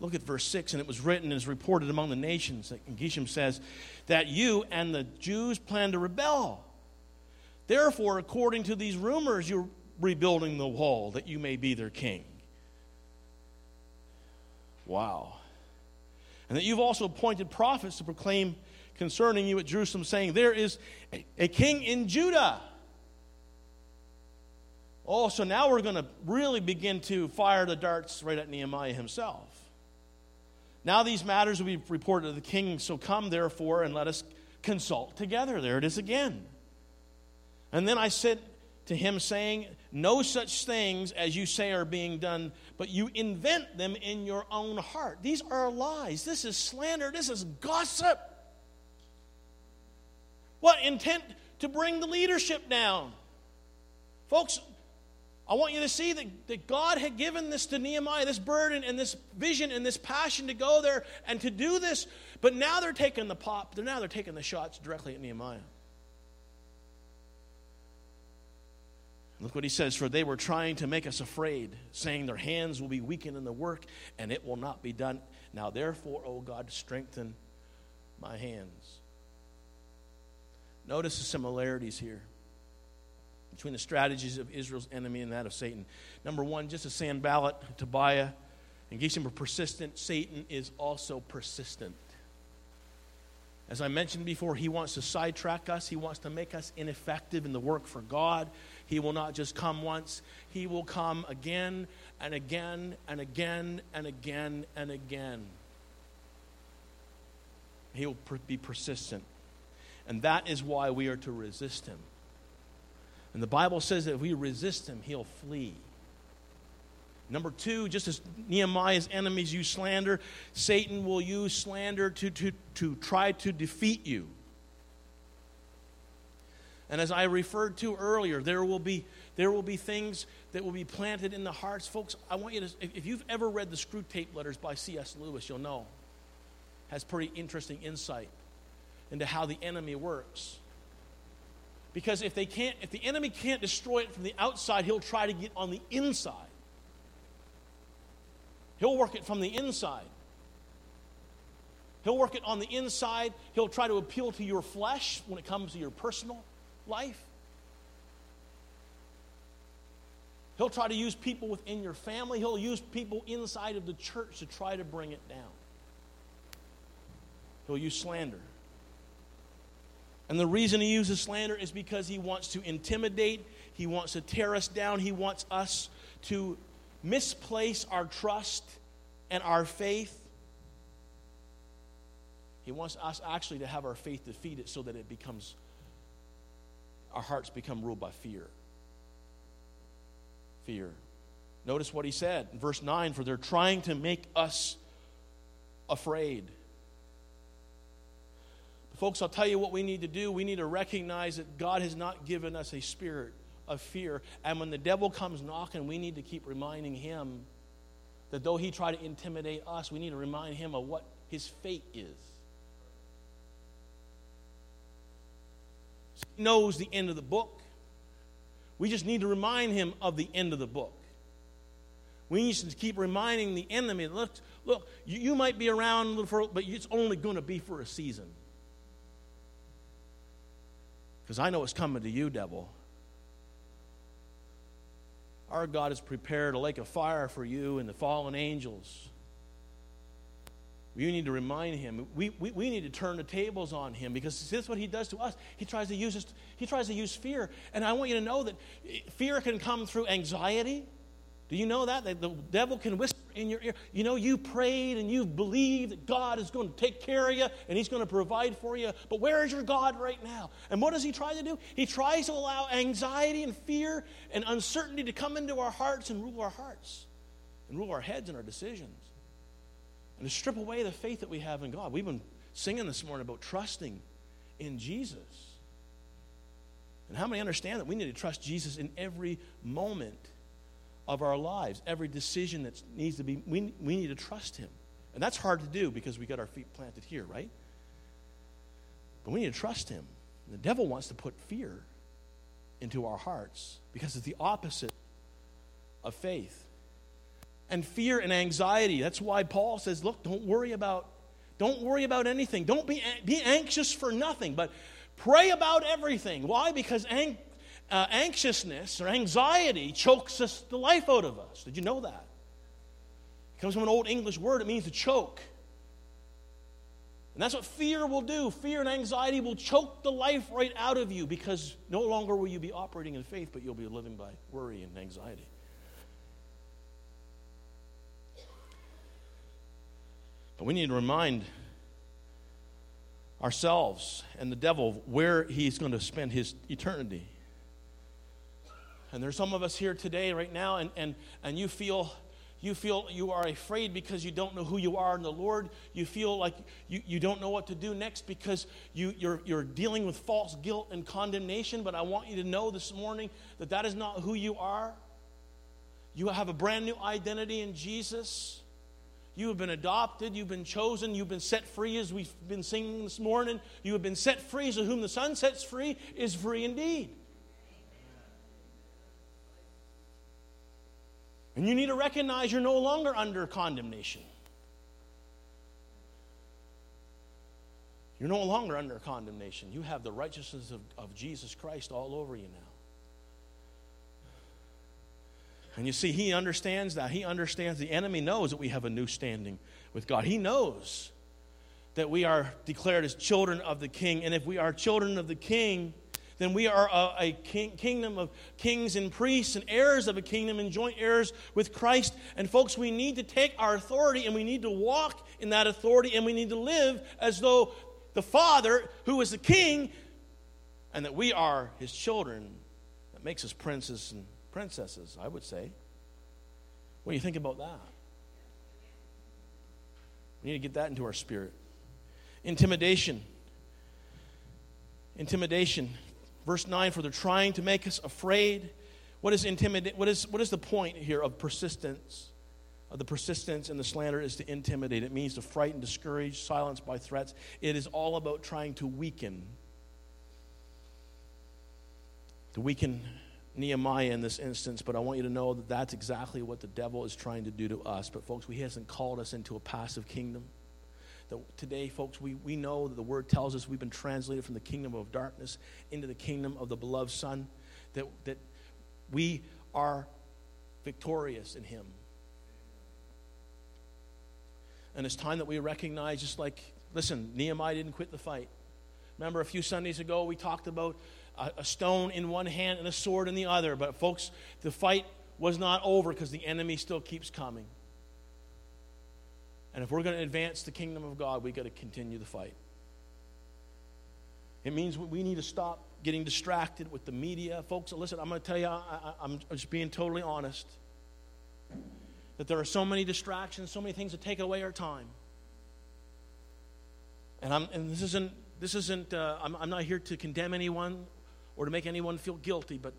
Look at verse 6, and it was written and is reported among the nations. that Geshem says that you and the Jews plan to rebel. Therefore, according to these rumors, you're rebuilding the wall that you may be their king. Wow. And that you've also appointed prophets to proclaim concerning you at Jerusalem, saying, There is a, a king in Judah. Oh, so now we're going to really begin to fire the darts right at Nehemiah himself. Now these matters will be reported to the king, so come therefore and let us consult together. There it is again. And then I said to him, saying, No such things as you say are being done, but you invent them in your own heart. These are lies. This is slander. This is gossip. What intent to bring the leadership down? Folks, I want you to see that, that God had given this to Nehemiah, this burden and this vision and this passion to go there and to do this. But now they're taking the pop, now they're taking the shots directly at Nehemiah. Look what he says, for they were trying to make us afraid, saying their hands will be weakened in the work and it will not be done. Now, therefore, O God, strengthen my hands. Notice the similarities here between the strategies of Israel's enemy and that of Satan. Number one, just a as Sanballat, Tobiah, and Geshem were persistent, Satan is also persistent. As I mentioned before, he wants to sidetrack us. He wants to make us ineffective in the work for God. He will not just come once, he will come again and again and again and again and again. He will be persistent. And that is why we are to resist him. And the Bible says that if we resist him, he'll flee. Number two, just as Nehemiah's enemies use slander, Satan will use slander to, to, to try to defeat you. And as I referred to earlier, there will be, there will be things that will be planted in the hearts. Folks, I want you to, if you've ever read the Screwtape Letters by C.S. Lewis, you'll know, has pretty interesting insight into how the enemy works. Because if they can't, if the enemy can't destroy it from the outside, he'll try to get on the inside. He'll work it from the inside. He'll work it on the inside. He'll try to appeal to your flesh when it comes to your personal life. He'll try to use people within your family, he'll use people inside of the church to try to bring it down. He'll use slander. And the reason he uses slander is because he wants to intimidate, he wants to tear us down, he wants us to misplace our trust and our faith. He wants us actually to have our faith defeated so that it becomes our hearts become ruled by fear fear. Notice what he said in verse 9 for they're trying to make us afraid. Folks, I'll tell you what we need to do. We need to recognize that God has not given us a spirit of fear. And when the devil comes knocking, we need to keep reminding him that though he try to intimidate us, we need to remind him of what his fate is. He knows the end of the book. We just need to remind him of the end of the book. We need to keep reminding the enemy look, look you, you might be around, for, but it's only going to be for a season. Because I know it's coming to you, devil. Our God has prepared a lake of fire for you and the fallen angels. We need to remind him. We, we, we need to turn the tables on him because this is what he does to us. He tries to use us, he tries to use fear. And I want you to know that eh, fear can come through anxiety. Do you know that? That the devil can whisper in your ear. You know, you prayed and you believed that God is going to take care of you and he's going to provide for you. But where is your God right now? And what does he try to do? He tries to allow anxiety and fear and uncertainty to come into our hearts and rule our hearts and rule our heads and our decisions and to strip away the faith that we have in God. We've been singing this morning about trusting in Jesus. And how many understand that we need to trust Jesus in every moment of our lives, every decision that needs to be, we, we need to trust Him. And that's hard to do because we got our feet planted here, right? But we need to trust Him. The devil wants to put fear into our hearts because it's the opposite of faith and fear and anxiety. That's why Paul says, look, don't worry about don't worry about anything. Don't be be anxious for nothing, but pray about everything. Why? Because ang, uh, anxiousness or anxiety chokes us the life out of us. Did you know that? It comes from an old English word. It means to choke. And that's what fear will do. Fear and anxiety will choke the life right out of you because no longer will you be operating in faith, but you'll be living by worry and anxiety. We need to remind ourselves and the devil where he's going to spend his eternity. And there's some of us here today, right now, and, and, and you feel you feel you are afraid because you don't know who you are in the Lord. You feel like you, you don't know what to do next because you, you're, you're dealing with false guilt and condemnation. But I want you to know this morning that that is not who you are. You have a brand new identity in Jesus. You have been adopted. You've been chosen. You've been set free, as we've been singing this morning. You have been set free. So, whom the Son sets free is free indeed. And you need to recognize you're no longer under condemnation. You're no longer under condemnation. You have the righteousness of, of Jesus Christ all over you now. And you see, he understands that. He understands the enemy knows that we have a new standing with God. He knows that we are declared as children of the king. And if we are children of the king, then we are a, a king, kingdom of kings and priests and heirs of a kingdom and joint heirs with Christ. And folks, we need to take our authority and we need to walk in that authority and we need to live as though the Father, who is the king, and that we are his children, that makes us princes and princesses, I would say. What do you think about that? We need to get that into our spirit. Intimidation. Intimidation. Verse 9, for they're trying to make us afraid. What is intimidate? What is, what is the point here of persistence? Of the persistence and the slander is to intimidate. It means to frighten, discourage, silence by threats. It is all about trying to weaken. To weaken Nehemiah in this instance, but I want you to know that that's exactly what the devil is trying to do to us. But, folks, he hasn't called us into a passive kingdom. Today, folks, we, we know that the word tells us we've been translated from the kingdom of darkness into the kingdom of the beloved Son. That, that we are victorious in Him. And it's time that we recognize, just like, listen, Nehemiah didn't quit the fight. Remember, a few Sundays ago, we talked about a, a stone in one hand and a sword in the other. But, folks, the fight was not over because the enemy still keeps coming. And if we're going to advance the kingdom of God, we've got to continue the fight. It means we need to stop getting distracted with the media. Folks, listen, I'm going to tell you, I, am just being totally honest, that there are so many distractions, so many things that take away our time. And, I'm, and this isn't, this isn't uh, I'm, I'm not here to condemn anyone or to make anyone feel guilty, but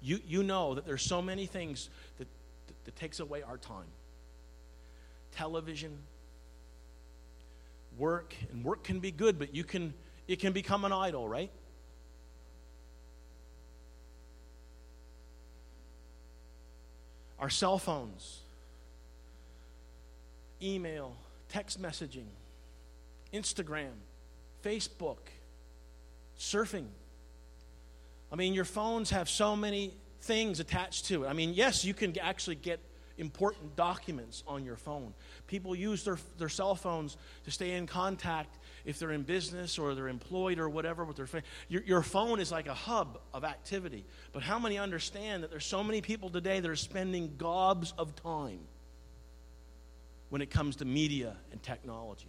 you, you know that there's so many things that, that, that takes away our time. Television, work, and work can be good, but you can it can become an idol, right? Our cell phones, email, text messaging, Instagram, Facebook, surfing. I mean, your phones have so many things attached to it. I mean, yes, you can actually get important documents on your phone. People use their, their cell phones to stay in contact if they're in business or they're employed or whatever with their. Your, your phone is like a hub of activity. But how many understand that there's so many people today that are spending gobs of time when it comes to media and technology?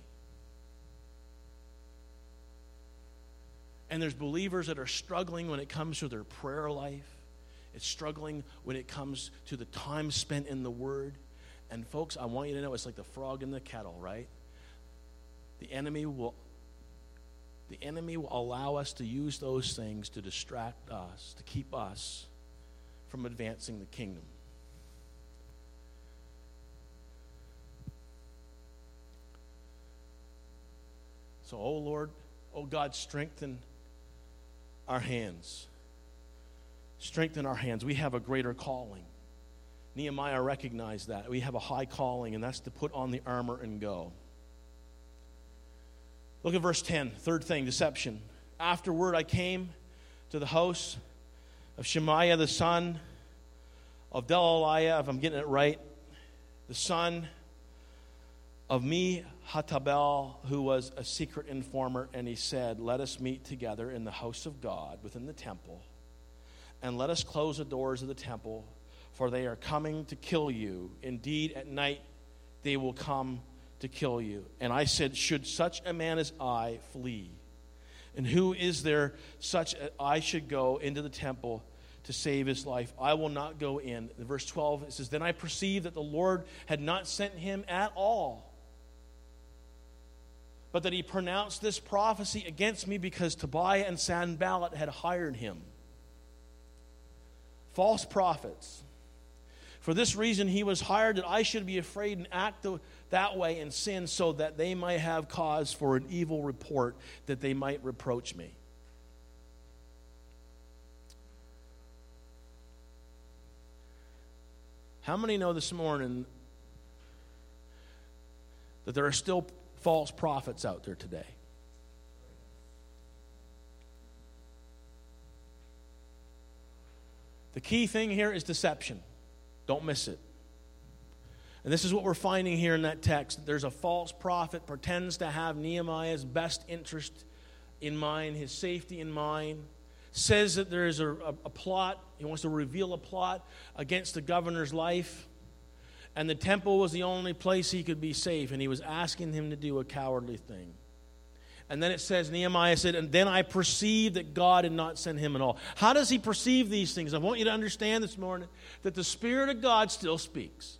And there's believers that are struggling when it comes to their prayer life. It's struggling when it comes to the time spent in the Word. And folks, I want you to know it's like the frog in the kettle, right? The enemy will the enemy will allow us to use those things to distract us, to keep us from advancing the kingdom. So, oh Lord, oh God, strengthen our hands. Strengthen our hands. We have a greater calling. Nehemiah recognized that. We have a high calling, and that's to put on the armor and go. Look at verse 10, third thing deception. Afterward, I came to the house of Shemaiah, the son of Delaliah, if I'm getting it right, the son of me, Hatabel, who was a secret informer, and he said, Let us meet together in the house of God within the temple, and let us close the doors of the temple, for they are coming to kill you. Indeed, at night they will come to kill you. And I said, Should such a man as I flee? And who is there such as I should go into the temple to save his life? I will not go in. in verse 12, it says, Then I perceived that the Lord had not sent him at all but that he pronounced this prophecy against me because Tobiah and Sanballat had hired him. False prophets. For this reason, he was hired that I should be afraid and act that way and sin so that they might have cause for an evil report, that they might reproach me. How many know this morning that there are still false prophets out there today. The key thing here is deception. Don't miss it. And this is what we're finding here in that text. There's a false prophet pretends to have Nehemiah's best interest in mind, his safety in mind, says that there is a, a, a plot, he wants to reveal a plot against the governor's life and the temple was the only place he could be safe, and he was asking him to do a cowardly thing. And then it says, Nehemiah said, And then I perceived that God had not sent him at all. How does he perceive these things? I want you to understand this morning that the Spirit of God still speaks.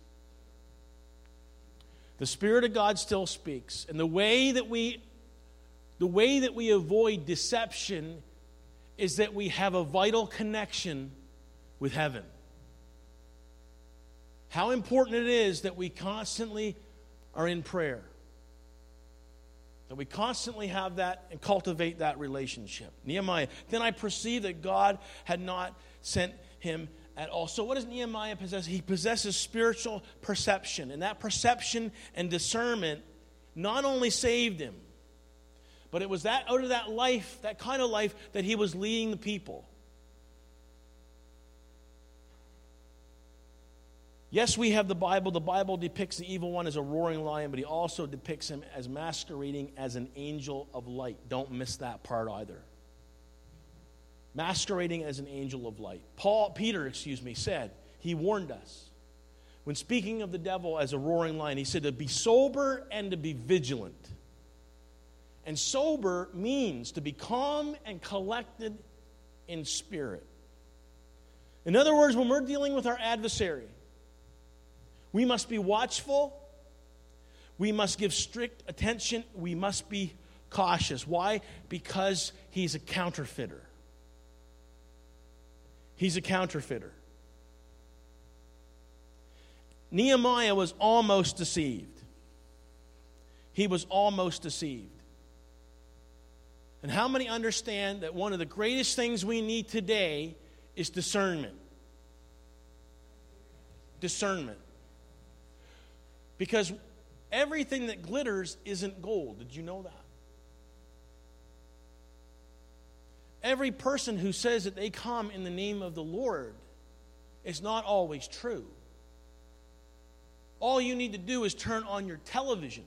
The Spirit of God still speaks. And the way that we the way that we avoid deception is that we have a vital connection with heaven how important it is that we constantly are in prayer. That we constantly have that and cultivate that relationship. Nehemiah, then I perceived that God had not sent him at all. So, what does Nehemiah possess? He possesses spiritual perception. And that perception and discernment not only saved him, but it was that out of that life, that kind of life, that he was leading the people. Yes, we have the Bible. The Bible depicts the evil one as a roaring lion, but he also depicts him as masquerading as an angel of light. Don't miss that part either. Masquerading as an angel of light. Paul, Peter, excuse me, said, he warned us. When speaking of the devil as a roaring lion, he said to be sober and to be vigilant. And sober means to be calm and collected in spirit. In other words, when we're dealing with our adversary, we must be watchful. We must give strict attention. We must be cautious. Why? Because he's a counterfeiter. He's a counterfeiter. Nehemiah was almost deceived. He was almost deceived. And how many understand that one of the greatest things we need today is discernment? Discernment. Because everything that glitters isn't gold. Did you know that? Every person who says that they come in the name of the Lord is not always true. All you need to do is turn on your television.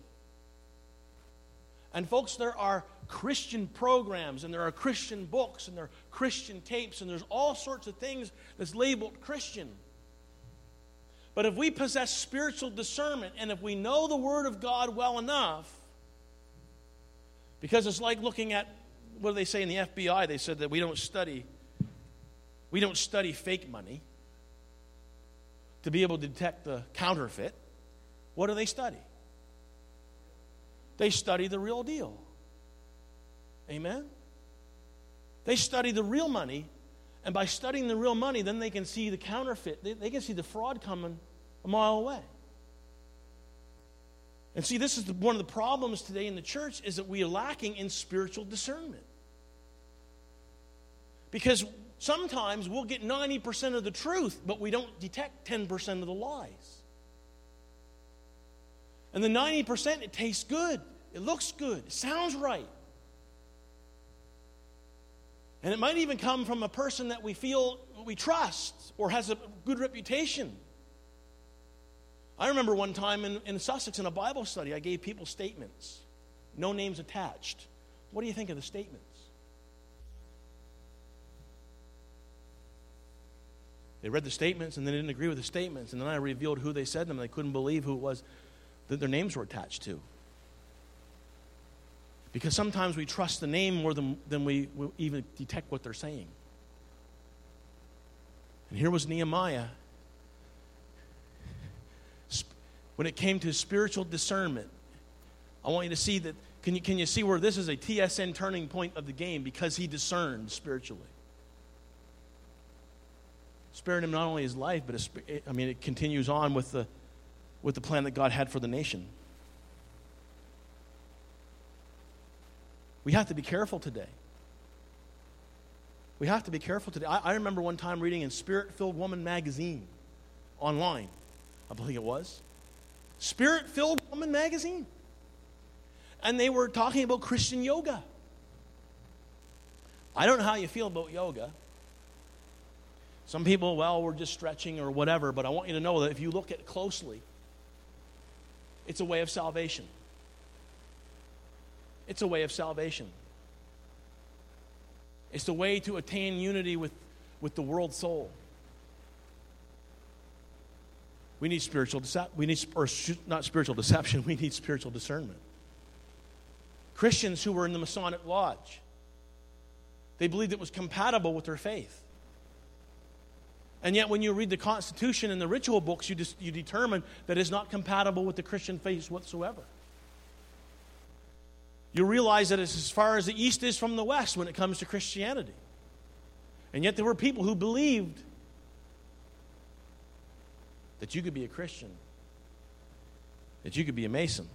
And, folks, there are Christian programs, and there are Christian books, and there are Christian tapes, and there's all sorts of things that's labeled Christian. But if we possess spiritual discernment and if we know the Word of God well enough, because it's like looking at what do they say in the FBI? They said that we don't study we don't study fake money to be able to detect the counterfeit. What do they study? They study the real deal. Amen? They study the real money and by studying the real money, then they can see the counterfeit. They, they can see the fraud coming a mile away. And see, this is the, one of the problems today in the church is that we are lacking in spiritual discernment. Because sometimes we'll get 90% of the truth, but we don't detect 10% of the lies. And the 90%, it tastes good, it looks good, it sounds right. And it might even come from a person that we feel we trust or has a good reputation. I remember one time in, in Sussex in a Bible study, I gave people statements, no names attached. What do you think of the statements? They read the statements and they didn't agree with the statements, and then I revealed who they said them, and they couldn't believe who it was that their names were attached to. Because sometimes we trust the name more than, than we, even detect what they're saying. And here was Nehemiah. When it came to spiritual discernment, I want you to see that. Can you, can you see where this is a TSN turning point of the game because he discerned spiritually? Spared him not only his life, but I mean, it continues on with the, with the plan that God had for the nation. We have to be careful today. We have to be careful today. I, I remember one time reading in Spirit Filled Woman magazine online, I believe it was. Spirit Filled Woman magazine. And they were talking about Christian yoga. I don't know how you feel about yoga. Some people, well, we're just stretching or whatever, but I want you to know that if you look at it closely, it's a way of salvation. It's a way of salvation. It's the way to attain unity with, with the world soul. We need spiritual deception. We need, or not spiritual deception, [LAUGHS] we need spiritual discernment. Christians who were in the Masonic Lodge, they believed it was compatible with their faith. And yet, when you read the Constitution and the ritual books, you, just, you determine that it's not compatible with the Christian faith whatsoever you realize that it's as far as the east is from the west when it comes to Christianity. And yet there were people who believed that you could be a Christian, that you could be a Mason.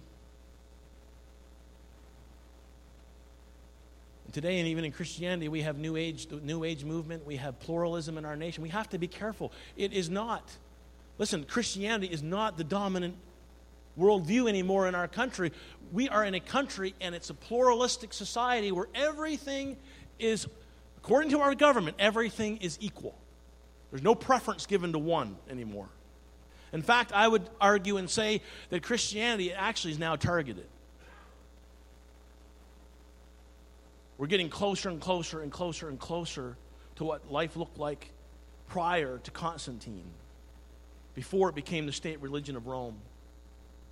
And today, and even in Christianity, we have new age, the new age movement. We have pluralism in our nation. We have to be careful. It is not. Listen, Christianity is not the dominant worldview anymore in our country. We are in a country and it's a pluralistic society where everything is, according to our government, everything is equal. There's no preference given to one anymore. In fact, I would argue and say that Christianity actually is now targeted. We're getting closer and closer and closer and closer to what life looked like prior to Constantine, before it became the state religion of Rome.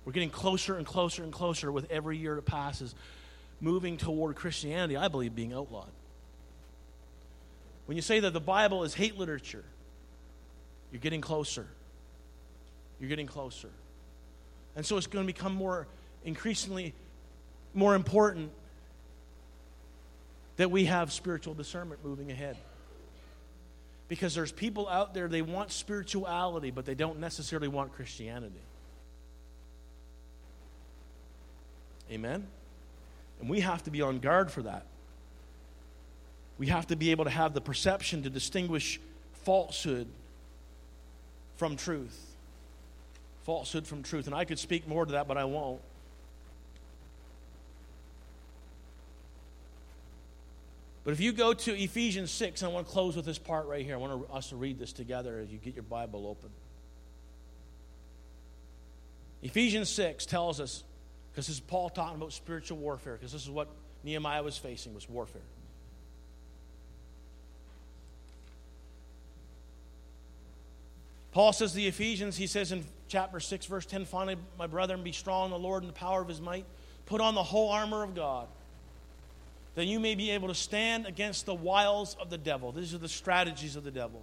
We're getting closer and closer and closer with every year that passes, moving toward Christianity, I believe, being outlawed. When you say that the Bible is hate literature, you're getting closer. You're getting closer. And so it's going to become more increasingly more important that we have spiritual discernment moving ahead. Because there's people out there, they want spirituality, but they don't necessarily want Christianity. Amen? And we have to be on guard for that. We have to be able to have the perception to distinguish falsehood from truth. Falsehood from truth. And I could speak more to that, but I won't. But if you go to Ephesians 6, I want to close with this part right here. I want us to read this together as you get your Bible open. Ephesians 6 tells us, because this is Paul talking about spiritual warfare, because this is what Nehemiah was facing was warfare. Paul says to the Ephesians, he says in chapter 6, verse 10, finally, my brethren, be strong in the Lord and the power of his might. Put on the whole armor of God, that you may be able to stand against the wiles of the devil. These are the strategies of the devil.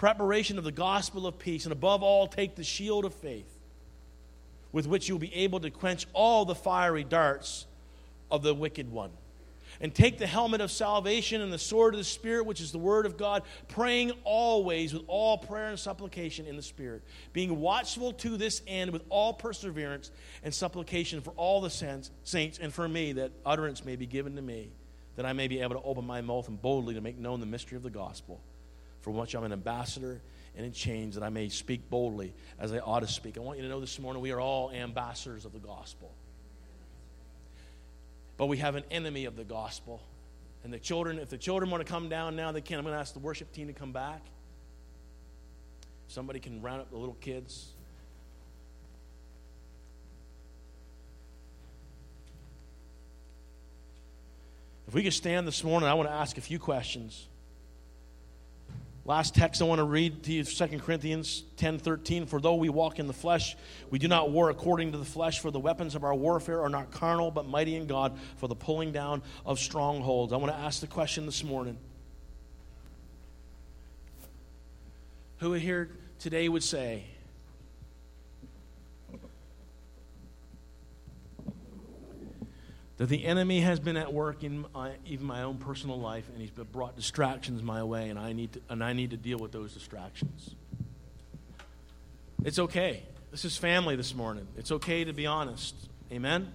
preparation of the gospel of peace, and above all, take the shield of faith, with which you'll be able to quench all the fiery darts of the wicked one. And take the helmet of salvation and the sword of the Spirit, which is the Word of God, praying always with all prayer and supplication in the Spirit, being watchful to this end with all perseverance and supplication for all the saints, and for me, that utterance may be given to me, that I may be able to open my mouth and boldly to make known the mystery of the gospel, for which I'm an ambassador and in chains, that I may speak boldly as I ought to speak. I want you to know this morning we are all ambassadors of the gospel. But we have an enemy of the gospel. And the children, if the children want to come down now, they can. I'm going to ask the worship team to come back. Somebody can round up the little kids. If we could stand this morning, I want to ask a few questions. Last text I want to read to you 2 Corinthians 10 13. For though we walk in the flesh, we do not war according to the flesh, for the weapons of our warfare are not carnal, but mighty in God for the pulling down of strongholds. I want to ask the question this morning Who here today would say, that the enemy has been at work in my, even my own personal life, and he's brought distractions my way, and I need to, and I need to deal with those distractions. It's okay. This is family this morning. It's okay to be honest. Amen.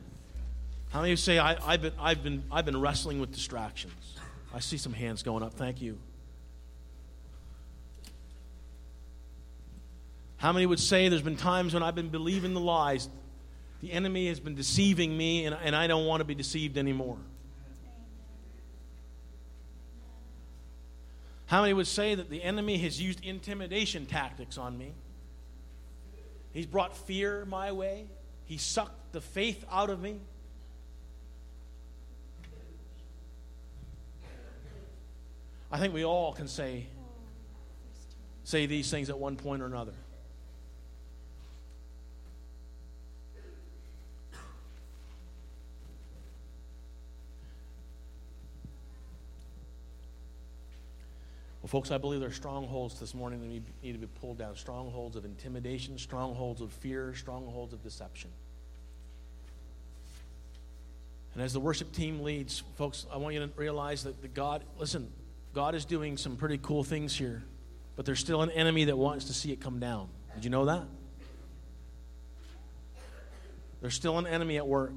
How many of you say I, I've been I've been I've been wrestling with distractions? I see some hands going up. Thank you. How many would say there's been times when I've been believing the lies the enemy has been deceiving me, and, and I don't want to be deceived anymore. How many would say that the enemy has used intimidation tactics on me? He's brought fear my way. He sucked the faith out of me. I think we all can say say these things at one point or another. Well, folks, I believe there are strongholds this morning that need to be pulled down strongholds of intimidation, strongholds of fear, strongholds of deception. And as the worship team leads, folks, I want you to realize that the God, listen, God is doing some pretty cool things here, but there's still an enemy that wants to see it come down. Did you know that? There's still an enemy at work.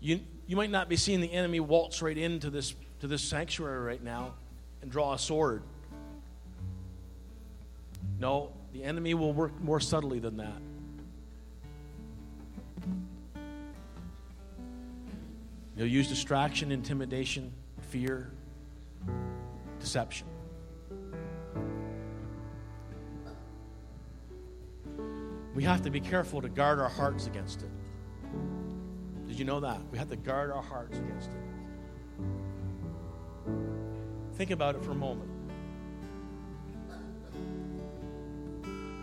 You, you might not be seeing the enemy waltz right into this, to this sanctuary right now and draw a sword. No, the enemy will work more subtly than that. He'll use distraction, intimidation, fear, deception. We have to be careful to guard our hearts against it. Did you know that? We have to guard our hearts against it. Think about it for a moment.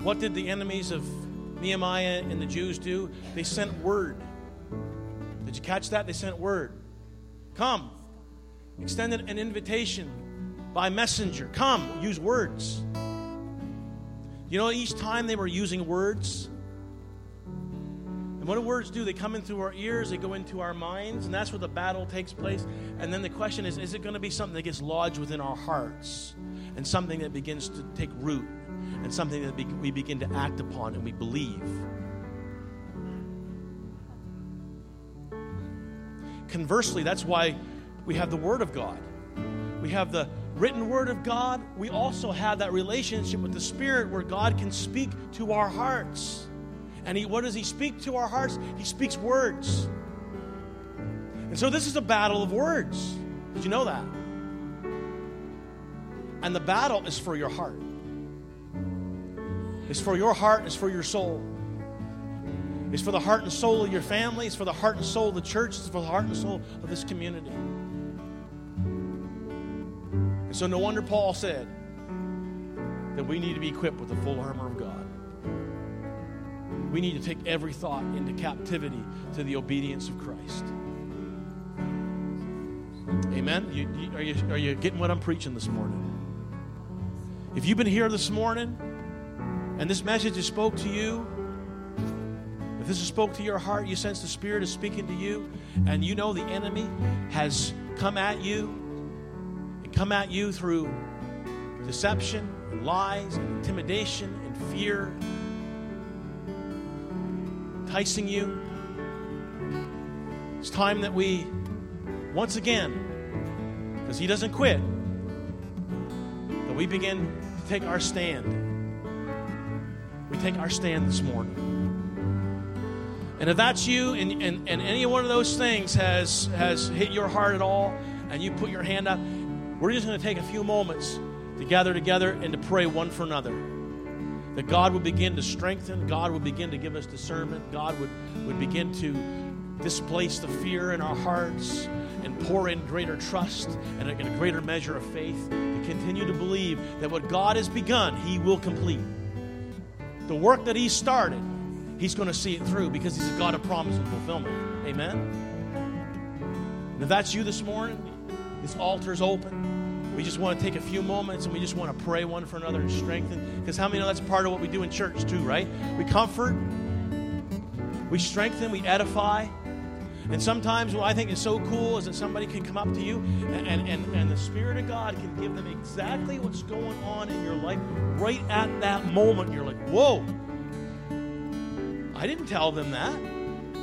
What did the enemies of Nehemiah and the Jews do? They sent word. Did you catch that? They sent word. Come. Extended an invitation by messenger. Come. Use words. You know, each time they were using words, what do words do? They come in through our ears, they go into our minds, and that's where the battle takes place. And then the question is is it going to be something that gets lodged within our hearts and something that begins to take root and something that we begin to act upon and we believe? Conversely, that's why we have the Word of God. We have the written Word of God. We also have that relationship with the Spirit where God can speak to our hearts. And he, what does He speak to our hearts? He speaks words. And so this is a battle of words. Did you know that? And the battle is for your heart. It's for your heart, it's for your soul. It's for the heart and soul of your family, it's for the heart and soul of the church, it's for the heart and soul of this community. And so, no wonder Paul said that we need to be equipped with the full armor of God. We need to take every thought into captivity to the obedience of Christ. Amen. You, you, are, you, are you getting what I'm preaching this morning? If you've been here this morning and this message has spoke to you, if this has spoke to your heart, you sense the Spirit is speaking to you, and you know the enemy has come at you and come at you through deception, and lies, and intimidation, and fear, enticing you. It's time that we, once again, because he doesn't quit, that we begin to take our stand. We take our stand this morning. And if that's you and, and, and any one of those things has, has hit your heart at all, and you put your hand up, we're just going to take a few moments to gather together and to pray one for another. That God would begin to strengthen, God would begin to give us discernment, God would, would begin to displace the fear in our hearts and pour in greater trust and a, and a greater measure of faith to continue to believe that what God has begun, He will complete. The work that He started, He's going to see it through because He's a God of promise and fulfillment. Amen? And if that's you this morning, this altar is open. We just want to take a few moments and we just want to pray one for another and strengthen. Because how many know that's part of what we do in church too, right? We comfort, we strengthen, we edify. And sometimes what I think is so cool is that somebody can come up to you and, and, and, the Spirit of God can give them exactly what's going on in your life right at that moment. You're like, whoa, I didn't tell them that.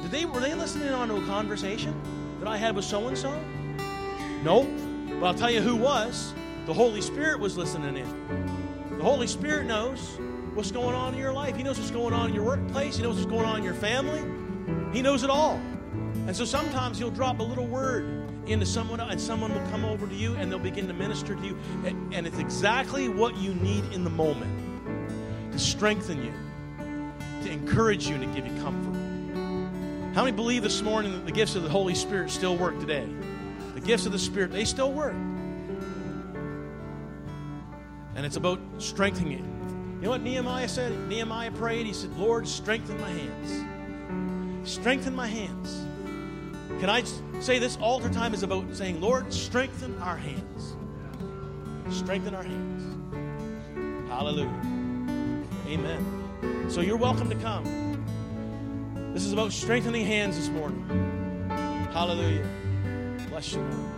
Did they were they listening on to a conversation that I had with so and so? Nope. But I'll tell you who was. The Holy Spirit was listening in. The Holy Spirit knows what's going on in your life. He knows what's going on in your workplace. He knows what's going on in your family. He knows it all. And so sometimes He'll drop a little word into someone, and someone will come over to you and they'll begin to minister to you. And, it's exactly what you need in the moment to strengthen you, to encourage you, and to give you comfort. How many believe this morning that the gifts of the Holy Spirit still work today? Gifts of the Spirit, they still work. And it's about strengthening it. You know what Nehemiah said? Nehemiah prayed, he said, Lord, strengthen my hands. Strengthen my hands. Can I say this altar time is about saying, Lord, strengthen our hands. Strengthen our hands. Hallelujah. Amen. So you're welcome to come. This is about strengthening hands this morning. Hallelujah. Bless you, Lord.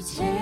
Take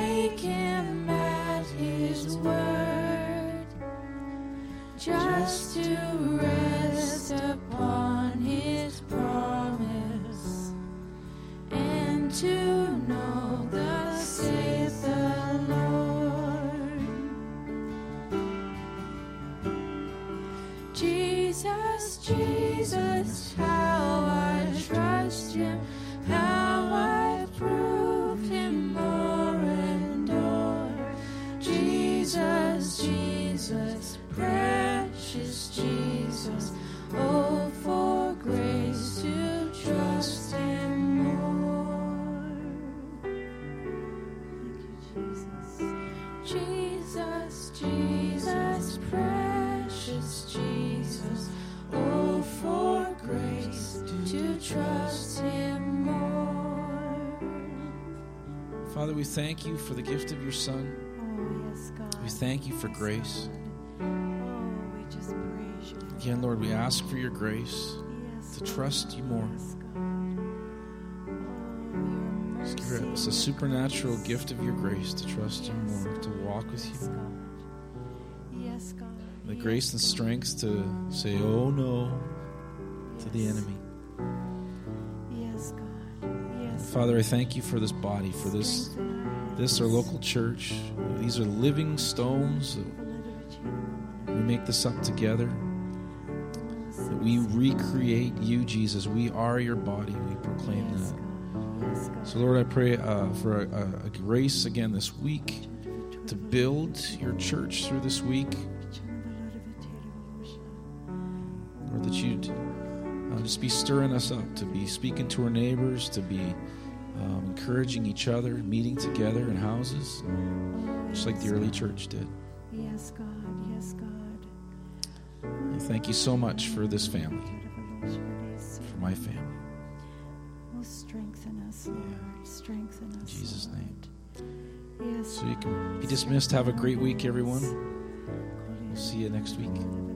thank you for the gift of your Son. Oh, yes, God. We thank you for Yes, grace. God. Oh, we just praise you. Again, Lord, we ask for your grace Yes, to Lord. trust you more. Yes, God. Oh, us a supernatural gift of your grace to trust you more, to walk with you. God. Yes, God. The grace and strength to say, oh no, to the enemy. Yes, God. Yes. Father, I thank you for this body, for this, this our local church. These are living stones. We make this up together. That we recreate you, Jesus. We are your body. We proclaim that. God. Yes, God. So, Lord, I pray uh, for a, a, a grace again this week to build your church through this week. Lord, that you'd uh, just be stirring us up, to be speaking to our neighbors, to be um, encouraging each other, meeting together in houses, just like the early church did. Yes, God. Yes, God. And thank you so much for this family, for my family. Oh, strengthen us, Lord. Strengthen us. In Jesus' name. Yes. So you can be dismissed. Have a great week, everyone. We'll see you next week.